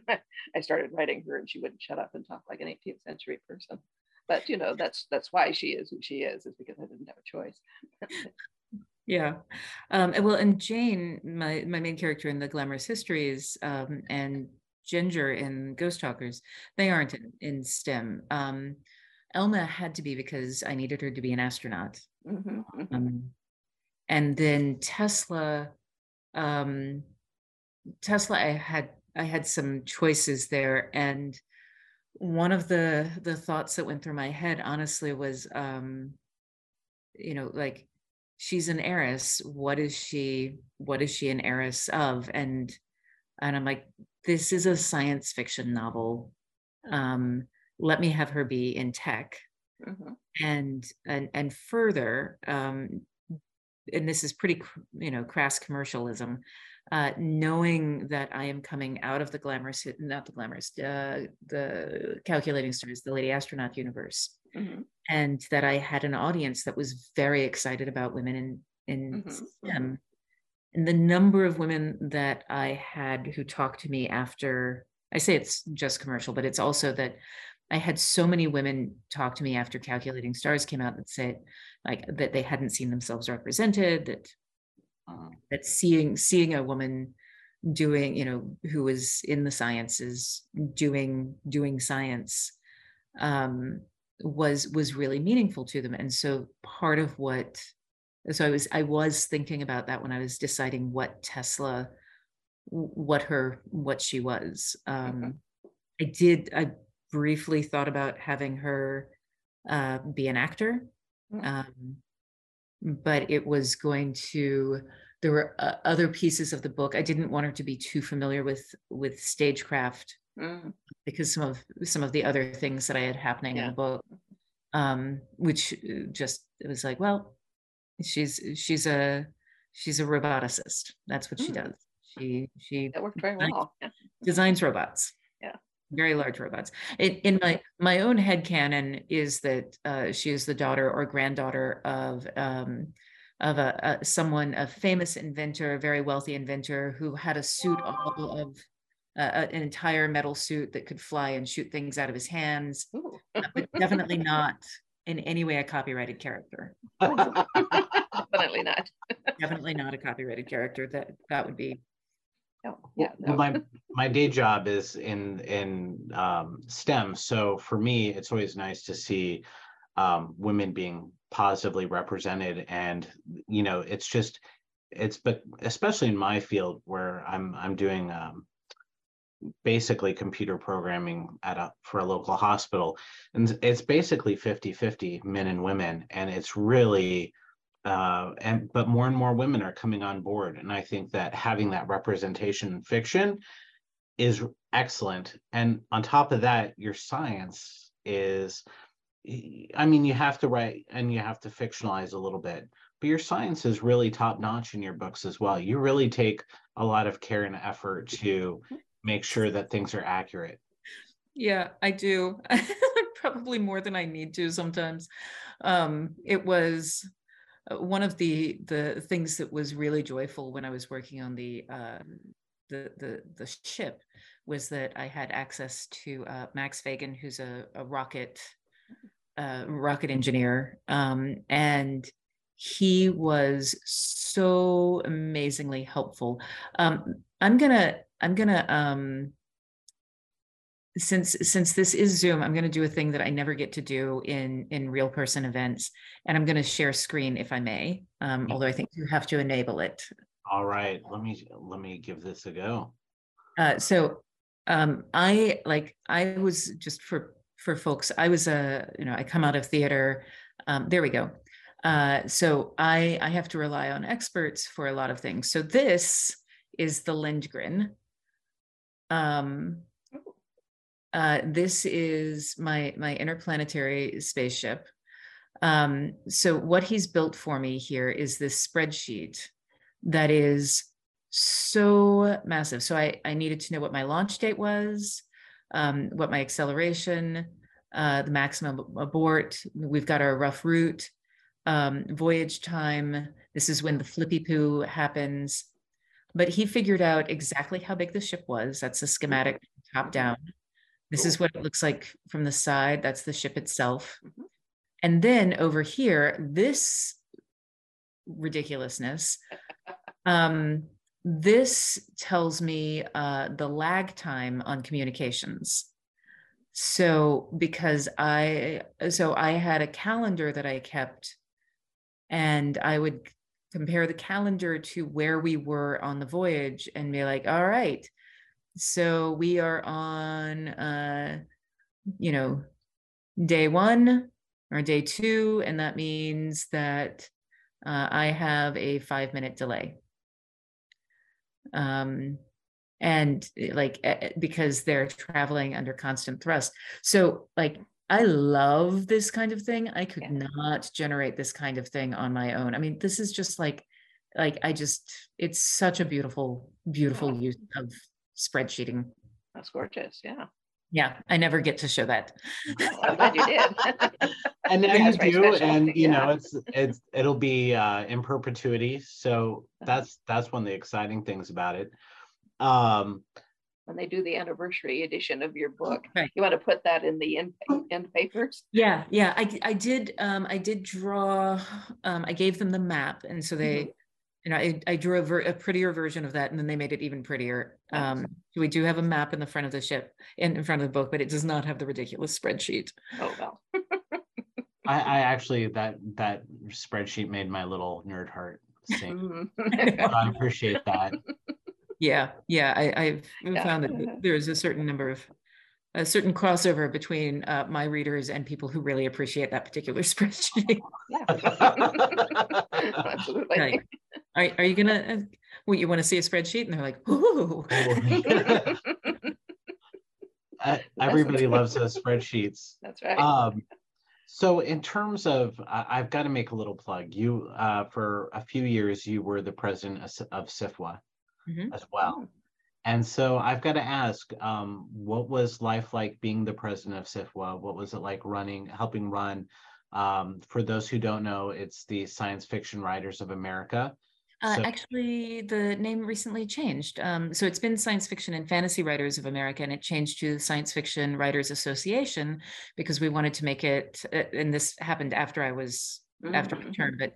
I started writing her and she wouldn't shut up and talk like an 18th century person. But you know, that's that's why she is who she is, is because I didn't have a choice. (laughs) yeah. Um, well, and Jane, my my main character in the Glamourist Histories, um, and Ginger in Ghost Talkers, they aren't in, in STEM. Um, Elma had to be because I needed her to be an astronaut. Mm-hmm, mm-hmm. Um, and then Tesla um, Tesla, I had I had some choices there, and one of the the thoughts that went through my head, honestly, was, um, you know, like she's an heiress. What is she? What is she an heiress of? And and I'm like, this is a science fiction novel. Um, let me have her be in tech. Mm-hmm. And and and further, um, and this is pretty, you know, crass commercialism, uh, knowing that I am coming out of the glamorous, not the glamorous, uh, the calculating stars, the lady astronaut universe, mm-hmm. and that I had an audience that was very excited about women in in mm-hmm. STEM. And the number of women that I had who talked to me after, I say it's just commercial, but it's also that I had so many women talk to me after Calculating Stars came out that said like that they hadn't seen themselves represented, that uh, that seeing seeing a woman doing, you know, who was in the sciences doing doing science um, was was really meaningful to them. And so part of what so I was I was thinking about that when I was deciding what Tesla what her what she was. Um, mm-hmm. I did I briefly thought about having her uh, be an actor, mm. um, but it was going to. There were uh, other pieces of the book. I didn't want her to be too familiar with with stagecraft mm. because some of some of the other things that I had happening yeah. in the book, um, which uh, just it was like, well, she's she's a she's a roboticist. That's what mm. she does. She she that worked very well. Yeah. Designs robots. Very large robots. In, in my my own head canon is that uh, she is the daughter or granddaughter of um, of a, a, someone a famous inventor, a very wealthy inventor who had a suit all of uh, an entire metal suit that could fly and shoot things out of his hands, uh, but definitely not in any way a copyrighted character. (laughs) definitely not. definitely not a copyrighted character. That that would be. No, yeah, my (laughs) my day job is in in um, STEM, so for me, it's always nice to see um, women being positively represented, and you know, it's just it's but especially in my field where I'm I'm doing um, basically computer programming at a for a local hospital. And it's basically 50 50 men and women. And it's really uh, and but more and more women are coming on board and i think that having that representation in fiction is excellent and on top of that your science is i mean you have to write and you have to fictionalize a little bit but your science is really top notch in your books as well you really take a lot of care and effort to make sure that things are accurate. Yeah, I do. (laughs) Probably more than I need to sometimes. Um, it was one of the the things that was really joyful when I was working on the uh, the the the ship was that I had access to uh, Max Fagin, who's a, a rocket uh, rocket engineer, um, and he was so amazingly helpful. Um, I'm gonna I'm gonna um since since this is Zoom, I'm gonna do a thing that I never get to do in in real person events, and I'm gonna share screen if I may. Um, although I think you have to enable it. All right, let me let me give this a go. Uh, so um, I like I was just for for folks. I was a you know I come out of theater. Um, there we go. Uh, so I I have to rely on experts for a lot of things. So this is the Lindgren. Um, uh, this is my my interplanetary spaceship. Um, so what he's built for me here is this spreadsheet that is so massive. So I, I needed to know what my launch date was, um, what my acceleration, uh, the maximum abort. We've got our rough route, um, voyage time. This is when the flippy poo happens but he figured out exactly how big the ship was. That's a schematic top down. This is what it looks like from the side. That's the ship itself. Mm-hmm. And then over here, this ridiculousness. (laughs) Um, this tells me uh, the lag time on communications. So because I so I had a calendar that I kept, and I would compare the calendar to where we were on the voyage and be like, all right, so we are on, uh, you know, day one or day two, and that means that uh, I have a five minute delay. Um, and like because they're traveling under constant thrust. So like I love this kind of thing. I could yeah. not generate this kind of thing on my own. I mean, this is just like, like I just, it's such a beautiful, beautiful use of spreadsheeting. That's gorgeous. Yeah. Yeah, I never get to show that. I'm glad you did. (laughs) and now you do, and you yeah. know, it's it's it'll be uh, in perpetuity. So that's that's one of the exciting things about it. Um, when they do the anniversary edition of your book. Right. You want to put that in the end, end papers? Yeah, yeah. I, I did. Um, I did draw. Um, I gave them the map, and so they, mm-hmm. You know, I, I drew a, ver- a, prettier version of that, and then they made it even prettier. Um, we do have a map in the front of the ship, in, in front of the book, but it does not have the ridiculous spreadsheet. Oh well. (laughs) I, I actually that that spreadsheet made my little nerd heart sing. Mm-hmm. (laughs) I appreciate that yeah yeah I, have yeah. found that (laughs) there's a certain number of a certain crossover between uh, my readers and people who really appreciate that particular (laughs) spreadsheet. (laughs) Absolutely. Right. Are, are you gonna? Uh, well, you want to see a spreadsheet? And they're like, "Ooh." (laughs) everybody loves those spreadsheets. That's right. Um, so in terms of, I, have got to make a little plug. You, uh, for a few years, you were the president of, of SFWA mm-hmm. as well. And so I've got to ask, um, what was life like being the president of SFWA? What was it like running, helping run? Um, for those who don't know, it's the Science Fiction Writers of America. Uh, so- actually, the name recently changed. Um, so it's been Science Fiction and Fantasy Writers of America, and it changed to Science Fiction Writers Association because we wanted to make it. Uh, and this happened after I was mm-hmm. after my turn, but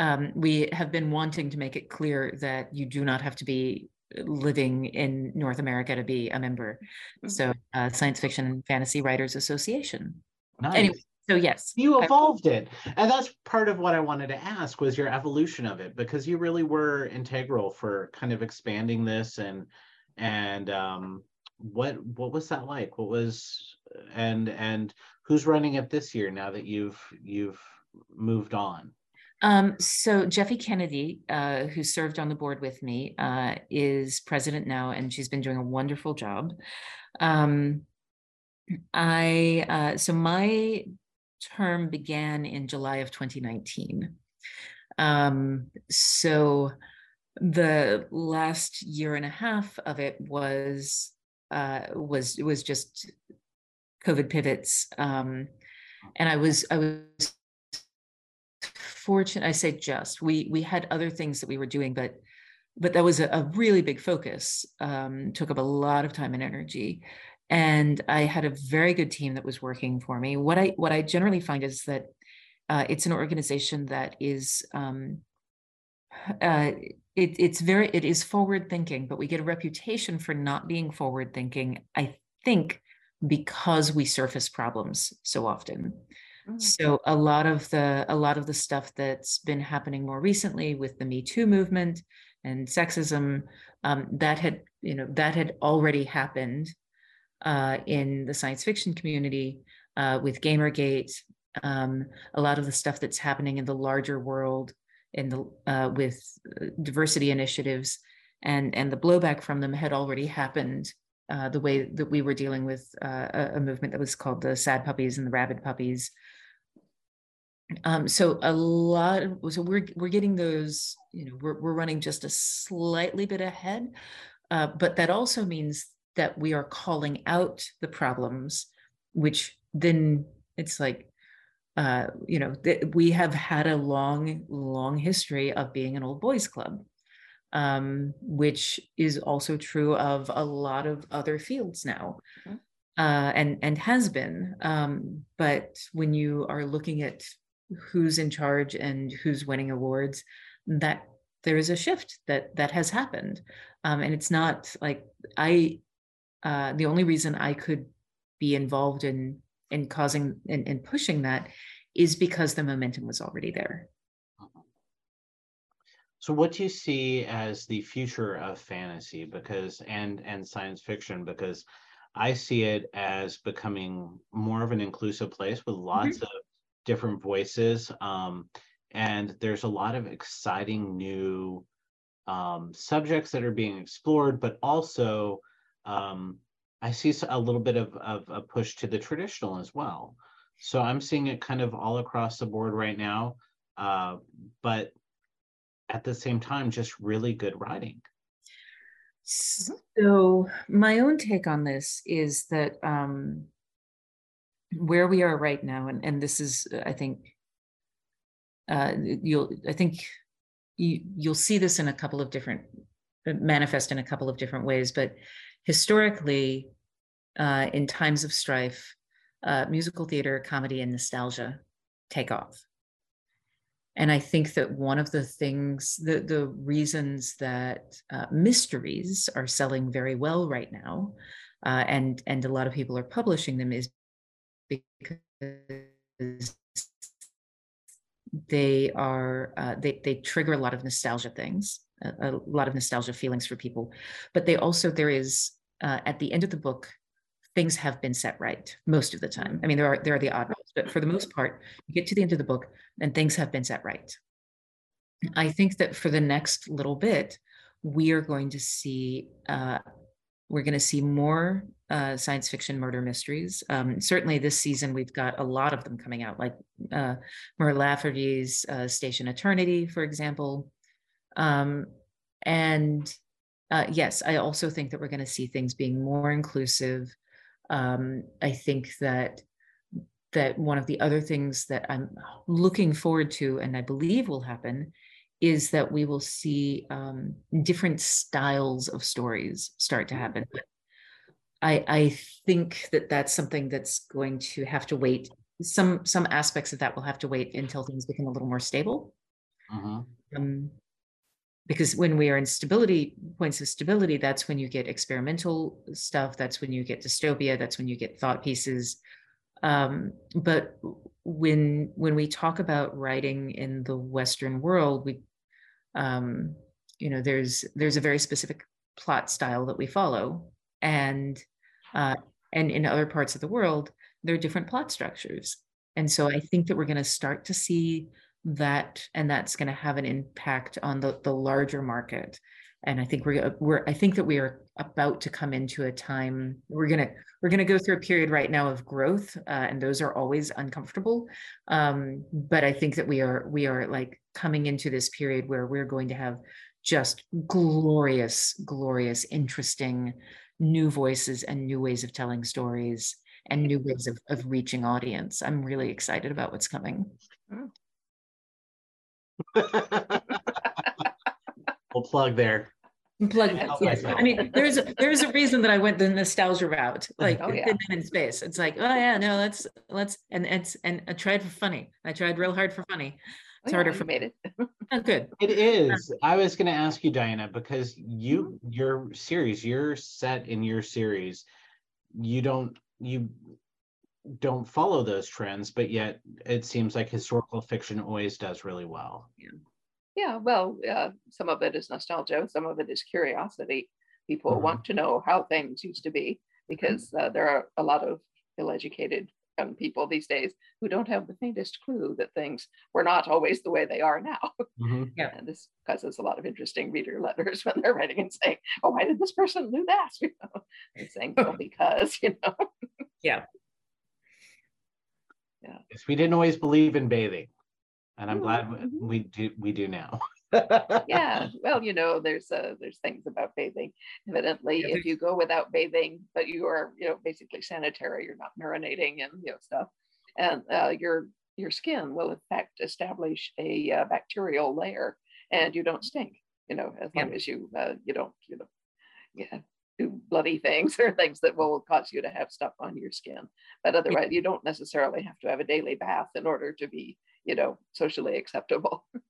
um, we have been wanting to make it clear that you do not have to be living in North America to be a member. Mm-hmm. So uh, Science Fiction and Fantasy Writers Association. Nice. Anyway, so yes. You evolved it. And that's part of what I wanted to ask was your evolution of it because you really were integral for kind of expanding this and and um what what was that like? What was and and who's running it this year now that you've you've moved on? Um, so Jeffe Kennedy, uh, who served on the board with me, uh, is president now, and she's been doing a wonderful job. Um, I uh, so my term began in July of 2019. Um, so the last year and a half of it was uh, was was just COVID pivots, um, and I was I was fortunate. I say just we we had other things that we were doing, but but that was a, a really big focus. Um, took up a lot of time and energy, and I had a very good team that was working for me. What I what I generally find is that uh, it's an organization that is um, uh, it, it's very it is forward thinking, but we get a reputation for not being forward thinking. I think because we surface problems so often. Mm. So a lot of the a lot of the stuff that's been happening more recently with the Me Too movement and sexism um, that had you know that had already happened uh, in the science fiction community uh, with Gamergate, um, a lot of the stuff that's happening in the larger world in the uh, with uh, diversity initiatives and and the blowback from them had already happened uh, the way that we were dealing with uh, a, a, movement that was called the sad puppies and the rabid puppies. Um, so a lot of, so we're we're getting those you know we're, we're running just a slightly bit ahead uh, but that also means that we are calling out the problems which then it's like uh, you know that we have had a long long history of being an old boys club um, which is also true of a lot of other fields now mm-hmm. uh, and and has been um, but when you are looking at who's in charge and who's winning awards that there is a shift that that has happened um, and it's not like i uh, the only reason i could be involved in in causing and in, in pushing that is because the momentum was already there so what do you see as the future of fantasy because and and science fiction because i see it as becoming more of an inclusive place with lots mm-hmm. of different voices. Um, and there's a lot of exciting new um, subjects that are being explored, but also um, I see a little bit of, of a push to the traditional as well. So I'm seeing it kind of all across the board right now, uh, but at the same time, just really good writing. So my own take on this is that um, where we are right now, and, and this is, uh, I think, uh, you'll, I think you, you'll see this in a couple of different, uh, manifest in a couple of different ways, but historically, uh, in times of strife, uh, musical theater, comedy, and nostalgia take off. And I think that one of the things, the, the reasons that uh, mysteries are selling very well right now, uh, and, and a lot of people are publishing them is because they are uh, they they trigger a lot of nostalgia things, a, a, lot of nostalgia feelings for people. But they also there is uh, at the end of the book, things have been set right most of the time. I mean, there are there are the oddballs, but for the most part, you get to the end of the book and things have been set right. I think that for the next little bit, we are going to see uh, we're going to see more uh, science fiction murder mysteries. Um, certainly, this season we've got a lot of them coming out, like uh, Lafferty's uh, Station Eternity, for example. Um, and uh, yes, I also think that we're going to see things being more inclusive. Um, I think that that one of the other things that I'm looking forward to, and I believe will happen, is that we will see um, different styles of stories start to happen. I, I think that that's something that's going to have to wait. Some some aspects of that will have to wait until things become a little more stable. Uh-huh. Um, because when we are in stability points of stability, that's when you get experimental stuff. That's when you get dystopia. That's when you get thought pieces. Um, but when when we talk about writing in the Western world, we um, you know there's there's a very specific plot style that we follow and uh, and in other parts of the world there are different plot structures and so i think that we're going to start to see that and that's going to have an impact on the the larger market. And i think we're we're i think that we are about to come into a time we're going to we're going to go through a period right now of growth uh, and those are always uncomfortable. Um, but i think that we are we are like coming into this period where we're going to have just glorious glorious interesting new voices and new ways of telling stories and new ways of, of reaching audience. I'm really excited about what's coming (laughs) we'll plug there Plug, yes. I mean, there's a, there's a reason that I went the nostalgia route, oh, like oh, yeah. in space. It's like, oh yeah, no, let's let's and it's and I tried for funny. I tried real hard for funny. It's oh, harder for made it. (laughs) oh, good. It is. I was going to ask you, Diana, because you your series, you're set in your series. You don't you don't follow those trends, but yet it seems like historical fiction always does really well. Yeah. Yeah, well, uh, some of it is nostalgia, some of it is curiosity. People mm-hmm. want to know how things used to be because uh, there are a lot of ill-educated young people these days who don't have the faintest clue that things were not always the way they are now. Mm-hmm. (laughs) Yeah. And this causes a lot of interesting reader letters (laughs) when they're writing and saying, "Oh, why did this person do that?" (laughs) You know, and saying, "Well, because," you know. yeah. Yeah. Yes, we didn't always believe in bathing and I'm glad mm-hmm. we do we do now. yeah, (laughs) well, you know, there's uh, there's things about bathing. Evidently, yeah, if you go without bathing, but you are you know basically sanitary, you're not marinating and you know stuff, and uh, your your skin will in fact establish a uh, bacterial layer, and you don't stink. You know, as long as you uh, you don't you know yeah do bloody things (laughs) or things that will cause you to have stuff on your skin. But otherwise, you don't necessarily have to have a daily bath in order to be you know socially acceptable. (laughs)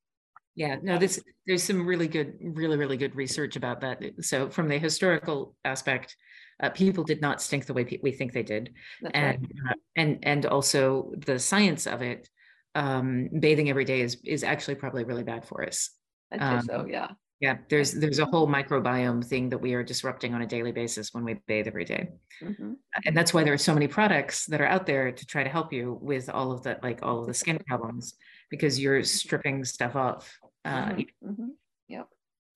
Yeah no this there's some really good really really good research about that. So from the historical aspect uh, people did not stink the way pe- we think they did. That's and right. uh, and and also the science of it um, bathing every day is is actually probably really bad for us. I um, so yeah yeah there's there's a whole microbiome thing that we are disrupting on a daily basis when we bathe every day. Mm-hmm. and that's why there are so many products that are out there to try to help you with all of that like all of the skin problems because you're stripping stuff off uh, mm-hmm. Mm-hmm. yep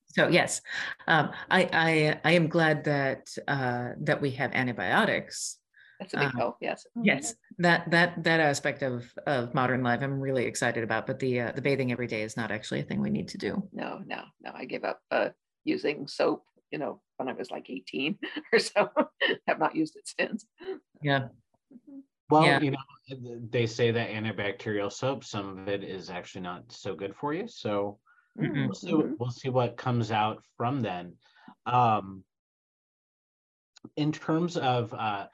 so yes um, I, I i am glad that uh, that we have antibiotics that's a big um, help. Yes. Mm-hmm. Yes. That that that aspect of of modern life, I'm really excited about. But the uh, the bathing every day is not actually a thing we need to do. No, no, no. I gave up uh, using soap. You know, when I was like 18 (laughs) or so. have not used it since. Yeah. Mm-hmm. Well, yeah. you know, they say that antibacterial soap, some of it is actually not so good for you. So mm-hmm. we'll, see, mm-hmm. we'll see what comes out from then. Um, in terms of uh,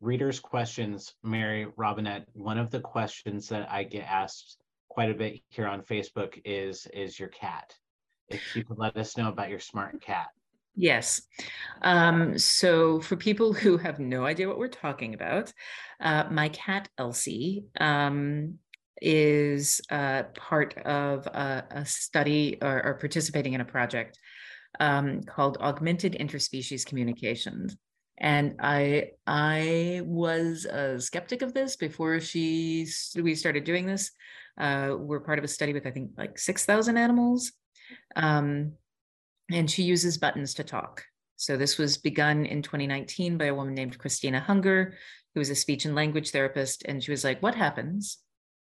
readers' questions, Mary Robinette, one of the questions that I get asked quite a bit here on Facebook is is your cat. If you could let us know about your smart cat. Yes. Um, so for people who have no idea what we're talking about, uh, my cat Elsie um, is uh, part of a, a study or, or, participating in a project um, called Augmented Interspecies Communications and i i was a skeptic of this before she we started doing this uh, we're part of a study with i think like 6000 animals um, and she uses buttons to talk So this was begun in 2019 by a woman named Christina Hunger, who was a speech and language therapist. And she was like, what happens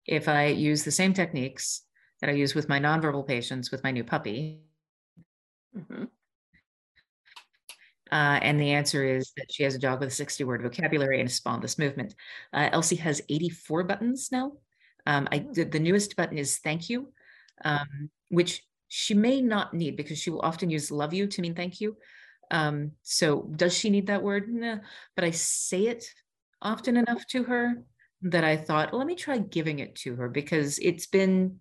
if I use the same techniques that I use with my nonverbal patients with my new puppy? Mm-hmm. Uh, and the answer is that she has a dog with a 60 word vocabulary and a spineless movement. Uh, Elsie has 84 buttons now. Um, I hmm. the newest button is thank you, um, which she may not need because she will often use love you to mean thank you. Um, so does she need that word? No, but I say it often enough to her that I thought, well, let me try giving it to her because it's been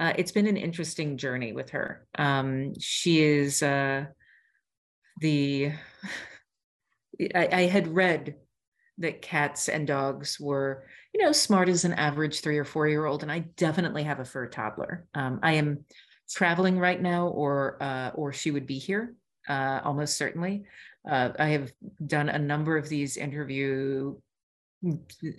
uh, it's been an interesting journey with her. Um, she is uh, the I, I had read that cats and dogs were, you know, smart as an average three or four year old, and I definitely have a fur toddler. Um, I am traveling right now, or uh, or she would be here uh, almost certainly. Uh, I have done a number of these interview,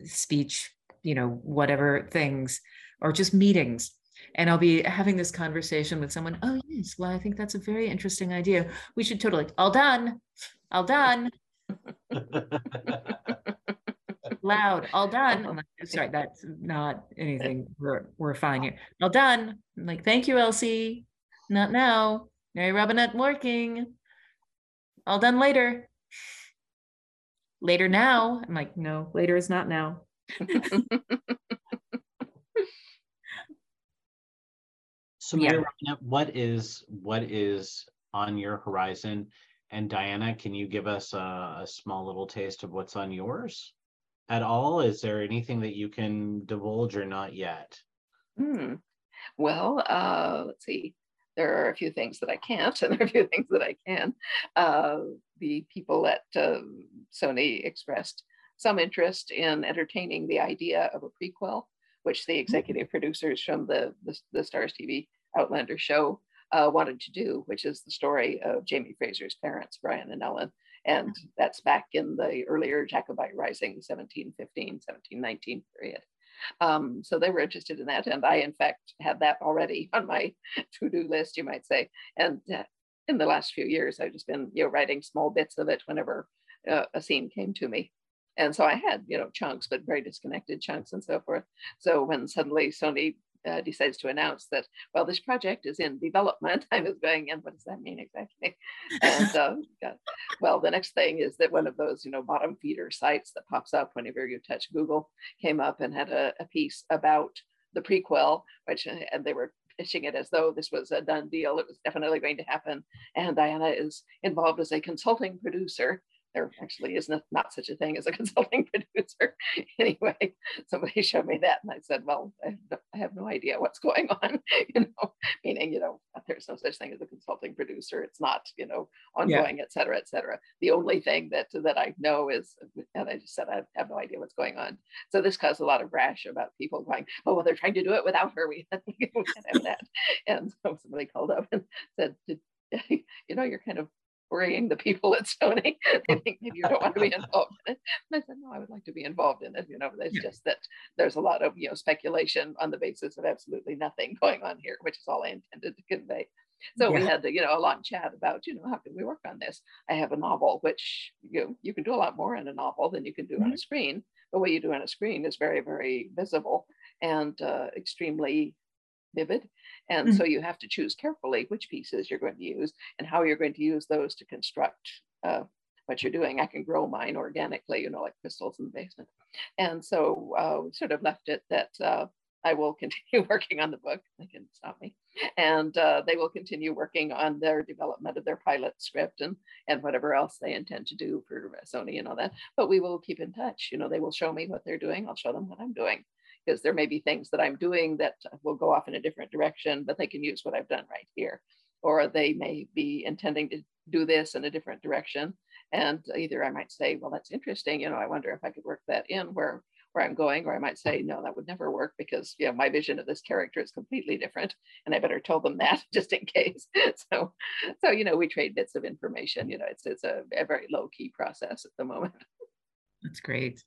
speech, you know, whatever things, or just meetings and I'll be having this conversation with someone. Oh, yes. Well, I think that's a very interesting idea. We should totally, all done, all done. (laughs) Loud, all done. I'm like, sorry, (laughs) that's not anything. (laughs) We're, we're fine here. All done. I'm like, thank you, Elsie. Not now. Mary Robinette working. All done later. Later now. I'm like, no, later is not now. So Mary yeah. what is what is on your horizon? And Diana, can you give us a, a, small little taste of what's on yours at all? Is there anything that you can divulge or not yet? Hmm. Well, uh, let's see. There are a few things that I can't, (laughs) and there are a few things that I can. Uh, the people at uh, Sony expressed some interest in entertaining the idea of a prequel, which the mm-hmm. executive producers from the, the, the Starz TV Outlander show uh, wanted to do, which is the story of Jamie Fraser's parents, Brian and Ellen. And mm-hmm. that's back in the earlier Jacobite Rising, 1715, 1719 period. Um, so they were interested in that. And I, in fact, had that already (laughs) on my to do list, you might say. And uh, in the last few years, I've just been you know, writing small bits of it whenever uh, a scene came to me. And so I had, you know, chunks, but very disconnected chunks and so forth. So when suddenly Sony uh, decides to announce that, well, this project is in development. (laughs) I was going, and what does that mean exactly? And uh, (laughs) well, the next thing is that one of those, you know, bottom feeder sites that pops up whenever you touch Google came up and had a, a piece about the prequel, which uh, and they were pitching it as though this was a done deal. It was definitely going to happen. And Diana is involved as a consulting producer there actually is not, not such a thing as a (laughs) consulting producer. anyway, somebody showed me that and I said, well, I have, no, I have no idea what's going (laughs) on, you know, meaning, you know, there's no such thing as a consulting producer. It's not, you know, ongoing, yeah. et cetera, et cetera. The only thing that, that I know is, and I just said, I have no idea what's going on. So this caused a lot of rash about people going, oh, well, they're trying to do it without her. We (laughs) can't have that. And so somebody called up and said, you know, you're kind of worrying the people at Sony. (laughs) they think maybe you don't want to be involved in it. And I said, no, I would like to be involved in it. You know, it's yeah. just that there's a lot of, you know, speculation on the basis of absolutely nothing (laughs) going on here, which is all I intended to convey. So yeah. we had, you know, a long chat about, you know, how can we work on this? I have a novel, which you know, you can do a lot more in a novel than you can do mm-hmm. on a screen. But what you do on a screen is very, very visible and uh, extremely vivid. And mm-hmm. so you have to choose carefully which pieces you're going to use and how you're going to use those to construct uh, what you're doing. I can grow mine organically, you know, like crystals in the basement. And so uh, we sort of left it that uh, I will (laughs) continue working on the book. They can stop me. And uh, they will continue working on their development of their pilot script and, and whatever else they intend to do for Sony and all that. But we will keep in touch. You know, they will show me what they're doing. I'll show them what I'm doing because there may be things that I'm doing that will go off in a different direction, but they can use what I've done right here. Or they may be intending to do this in a different direction. And either I might say, well, that's interesting. You know, I wonder if I could work that in where where I'm going, or I might say, no, that would never work because you know my vision of this character is completely different, and I better tell them that (laughs) just in case. (laughs) So, so you know, we trade bits of information. You know, it's it's a, a very low key process at the moment. That's great.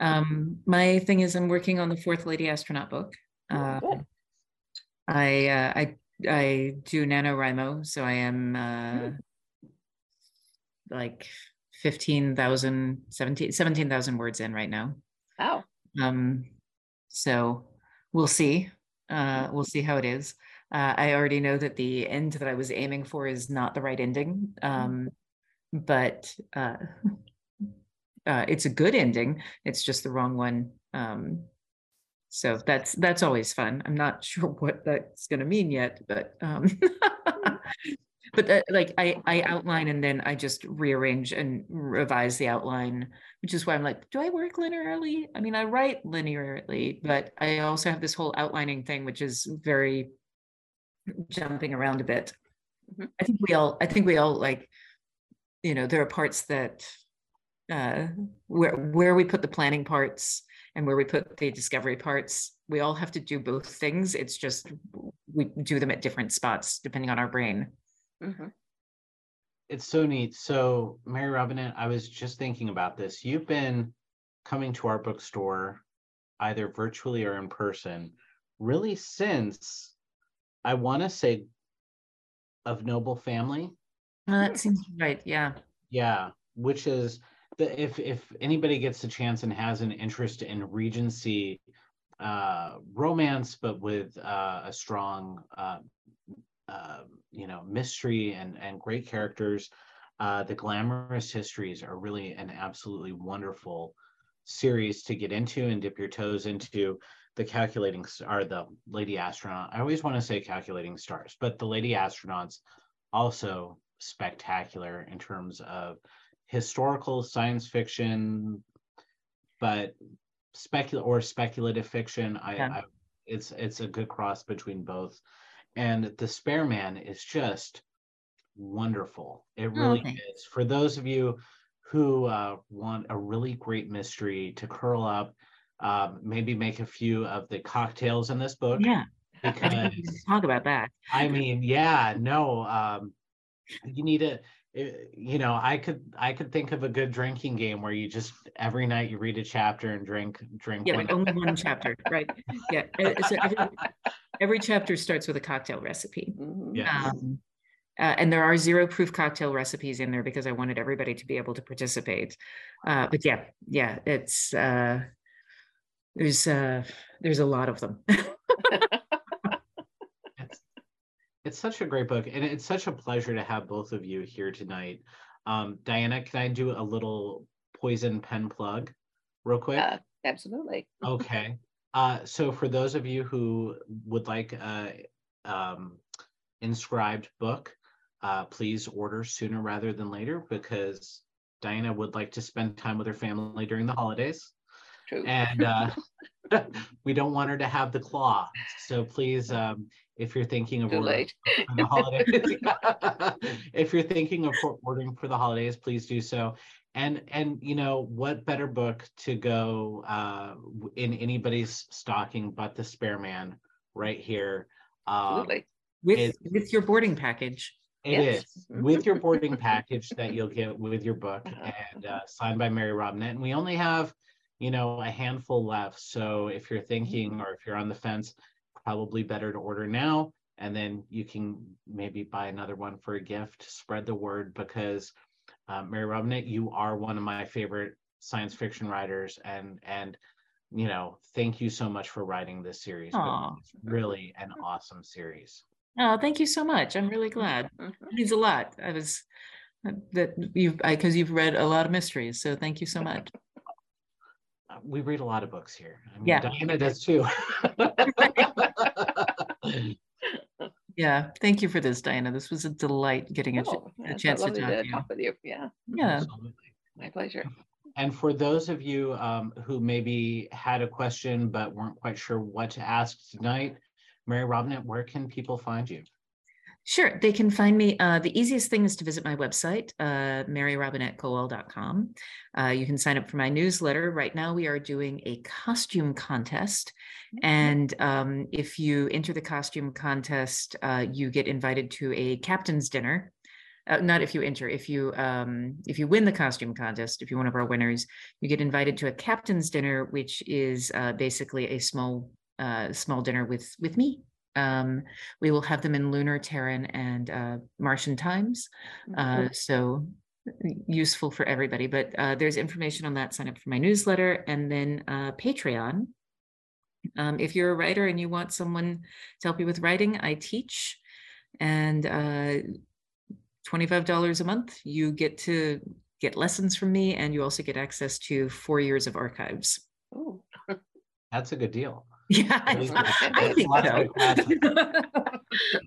Um, my thing is, I'm working on the fourth Lady Astronaut book. Uh, I, uh, I I do NaNoWriMo, so I am uh, mm. like 15,000, 17,000 17, words in right now. Wow. Um, so we'll see. Uh, we'll see how it is. Uh, I already know that the end that I was aiming for is not the right ending, um, but uh, (laughs) uh, it's a good ending. It's just the wrong one. Um, so that's that's always fun. I'm not (laughs) sure what that's going to mean yet, but um, (laughs) but that, like I I outline and then I just rearrange and revise the outline, which is why I'm like, do I work linearly? I mean, I write linearly, but I also have this whole outlining thing, which is very jumping around a bit. Mm-hmm. I think we all I think we all like, you know, there are parts that uh where where we put the planning parts and where we put the discovery parts we all have to do both things. It's just we do them at different spots depending on our brain. Mm-hmm. it's so neat. So mary robinette i was just thinking about this. You've been coming to our bookstore either virtually or in person really since i want to say of noble family. Well, that seems right yeah. Yeah which is the, if if anybody gets a chance and has an interest in Regency uh, romance, but with uh, a strong, uh, uh, you know, mystery and and great characters, uh, the Glamourist Histories are really an absolutely wonderful series to get into and dip your toes into. The calculating are the lady astronaut. I always want to say calculating stars, but the lady astronauts also spectacular in terms of historical science fiction, but specul or speculative fiction. I, yeah. I, it's it's a good cross between both. And the Spare Man is just wonderful. It oh, really oh, is. For those of you who uh, want a really great mystery to curl up, um, maybe make a few of the cocktails in this book. Yeah. Because, talk about that. I mean, yeah, no, um, you need to you know i could i could think of a good drinking game where you just every night you read a chapter and drink drink yeah like only one chapter right? Yeah (laughs) so every, every, chapter starts with a cocktail recipe. Mm-hmm. yeah. Um, uh, and there are zero proof cocktail recipes in there because i wanted everybody to be able to participate. Uh, but yeah yeah it's uh, there's uh there's a lot of them (laughs) It's such a great book, and it's such a pleasure to have both of you here tonight. Um, Diana, can I do a little poison pen plug real quick? Uh, absolutely. (laughs) okay. Uh, so for those of you who would like a um, inscribed book, uh, please order sooner rather than later because Diana would like to spend time with her family during the holidays. True. And uh, (laughs) (laughs) we don't want her to have the claw. So please, um, if you're thinking of ordering for the holidays, (laughs) if you're thinking of ordering for the holidays, please do so. And and you know what better book to go uh, in anybody's stocking but the Spare Man right here. Um, Absolutely. With with your boarding package. It yes. is with your boarding package that you'll get with your book and uh, signed by Mary Robinette. And we only have, you know, a handful left. So if you're thinking or if you're on the fence, probably better to order now and then you can maybe buy another one for a gift. Spread the word because uh, mary robinette you are one of my favorite science fiction writers and and you know thank you so much for writing this series. It's really an awesome series. Oh thank you so much. I'm really glad. Mm-hmm. it means a lot. I was that you've because you've read a lot of mysteries so thank you so much we read a lot of books here. I mean, yeah. Diana does too. (laughs) yeah. Thank you for this, Diana. This was a delight getting a, oh, a chance to talk, to talk with you. Yeah. Yeah. Absolutely. My pleasure. And for those of you um, who maybe had a question but weren't quite sure what to ask tonight, Mary Robinette, where can people find you? Sure, they can find me. Uh, the easiest thing is to visit my website, uh, maryrobinettekowal.com. Uh, you can sign up for my newsletter. Right now, we are doing a costume contest. Mm-hmm. And um, if you enter the costume contest, uh, you get invited to a captain's dinner. Uh, not if you enter, if you um, if you win the costume contest, if you're one of our winners, you get invited to a captain's dinner, which is uh, basically a small small dinner with with me um, we will have them in lunar, Terran, and uh, Martian times. Uh, mm-hmm. so useful for everybody. But uh, there's information on that. Sign up for my newsletter and then uh, Patreon. Um, if you're a writer and you want someone to help you with writing, I teach, and uh, $25 a month, you get to get lessons from me, and you also get access to four years of archives. Oh, (laughs) That's a good deal. (laughs) Yeah, I, I think so.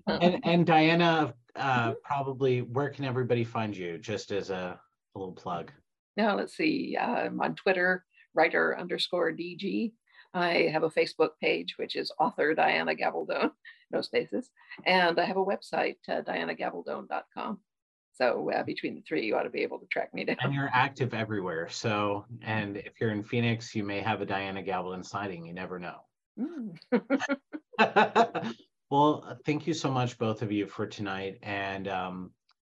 (laughs) and, and Diana, uh, probably where can everybody find you? Just as a, a little plug. now let's see. I'm on Twitter, writer underscore DG. I have a Facebook page, which is author Diana Gabaldon, (laughs) no spaces. And I have a website, uh, dianagabaldon.com. So uh, between the three, you ought to be able to track me down. And you're active everywhere. So, and if you're in Phoenix, you may have a Diana Gabaldon sighting. You never know. Mm. (laughs) well, thank you so much, both of you, for tonight. And um,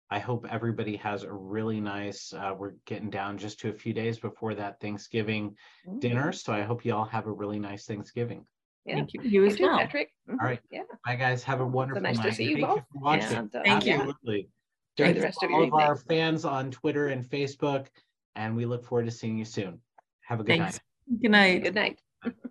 I hope everybody has a really nice, uh, we're getting down just to a few days before that Thanksgiving dinner. So I hope you all have a really nice Thanksgiving. Yeah. Thank you. You as well. Patrick. Mhm. All right. Yeah. Bye, guys. Have a wonderful nice to see you Thank both. you for watching. And, uh, Thank you. Absolutely. Enjoy the rest to of all your of our evening. fans on Twitter and Facebook, and we look forward to seeing you soon. Have a good Thanks. night. Good night. Good night. (laughs)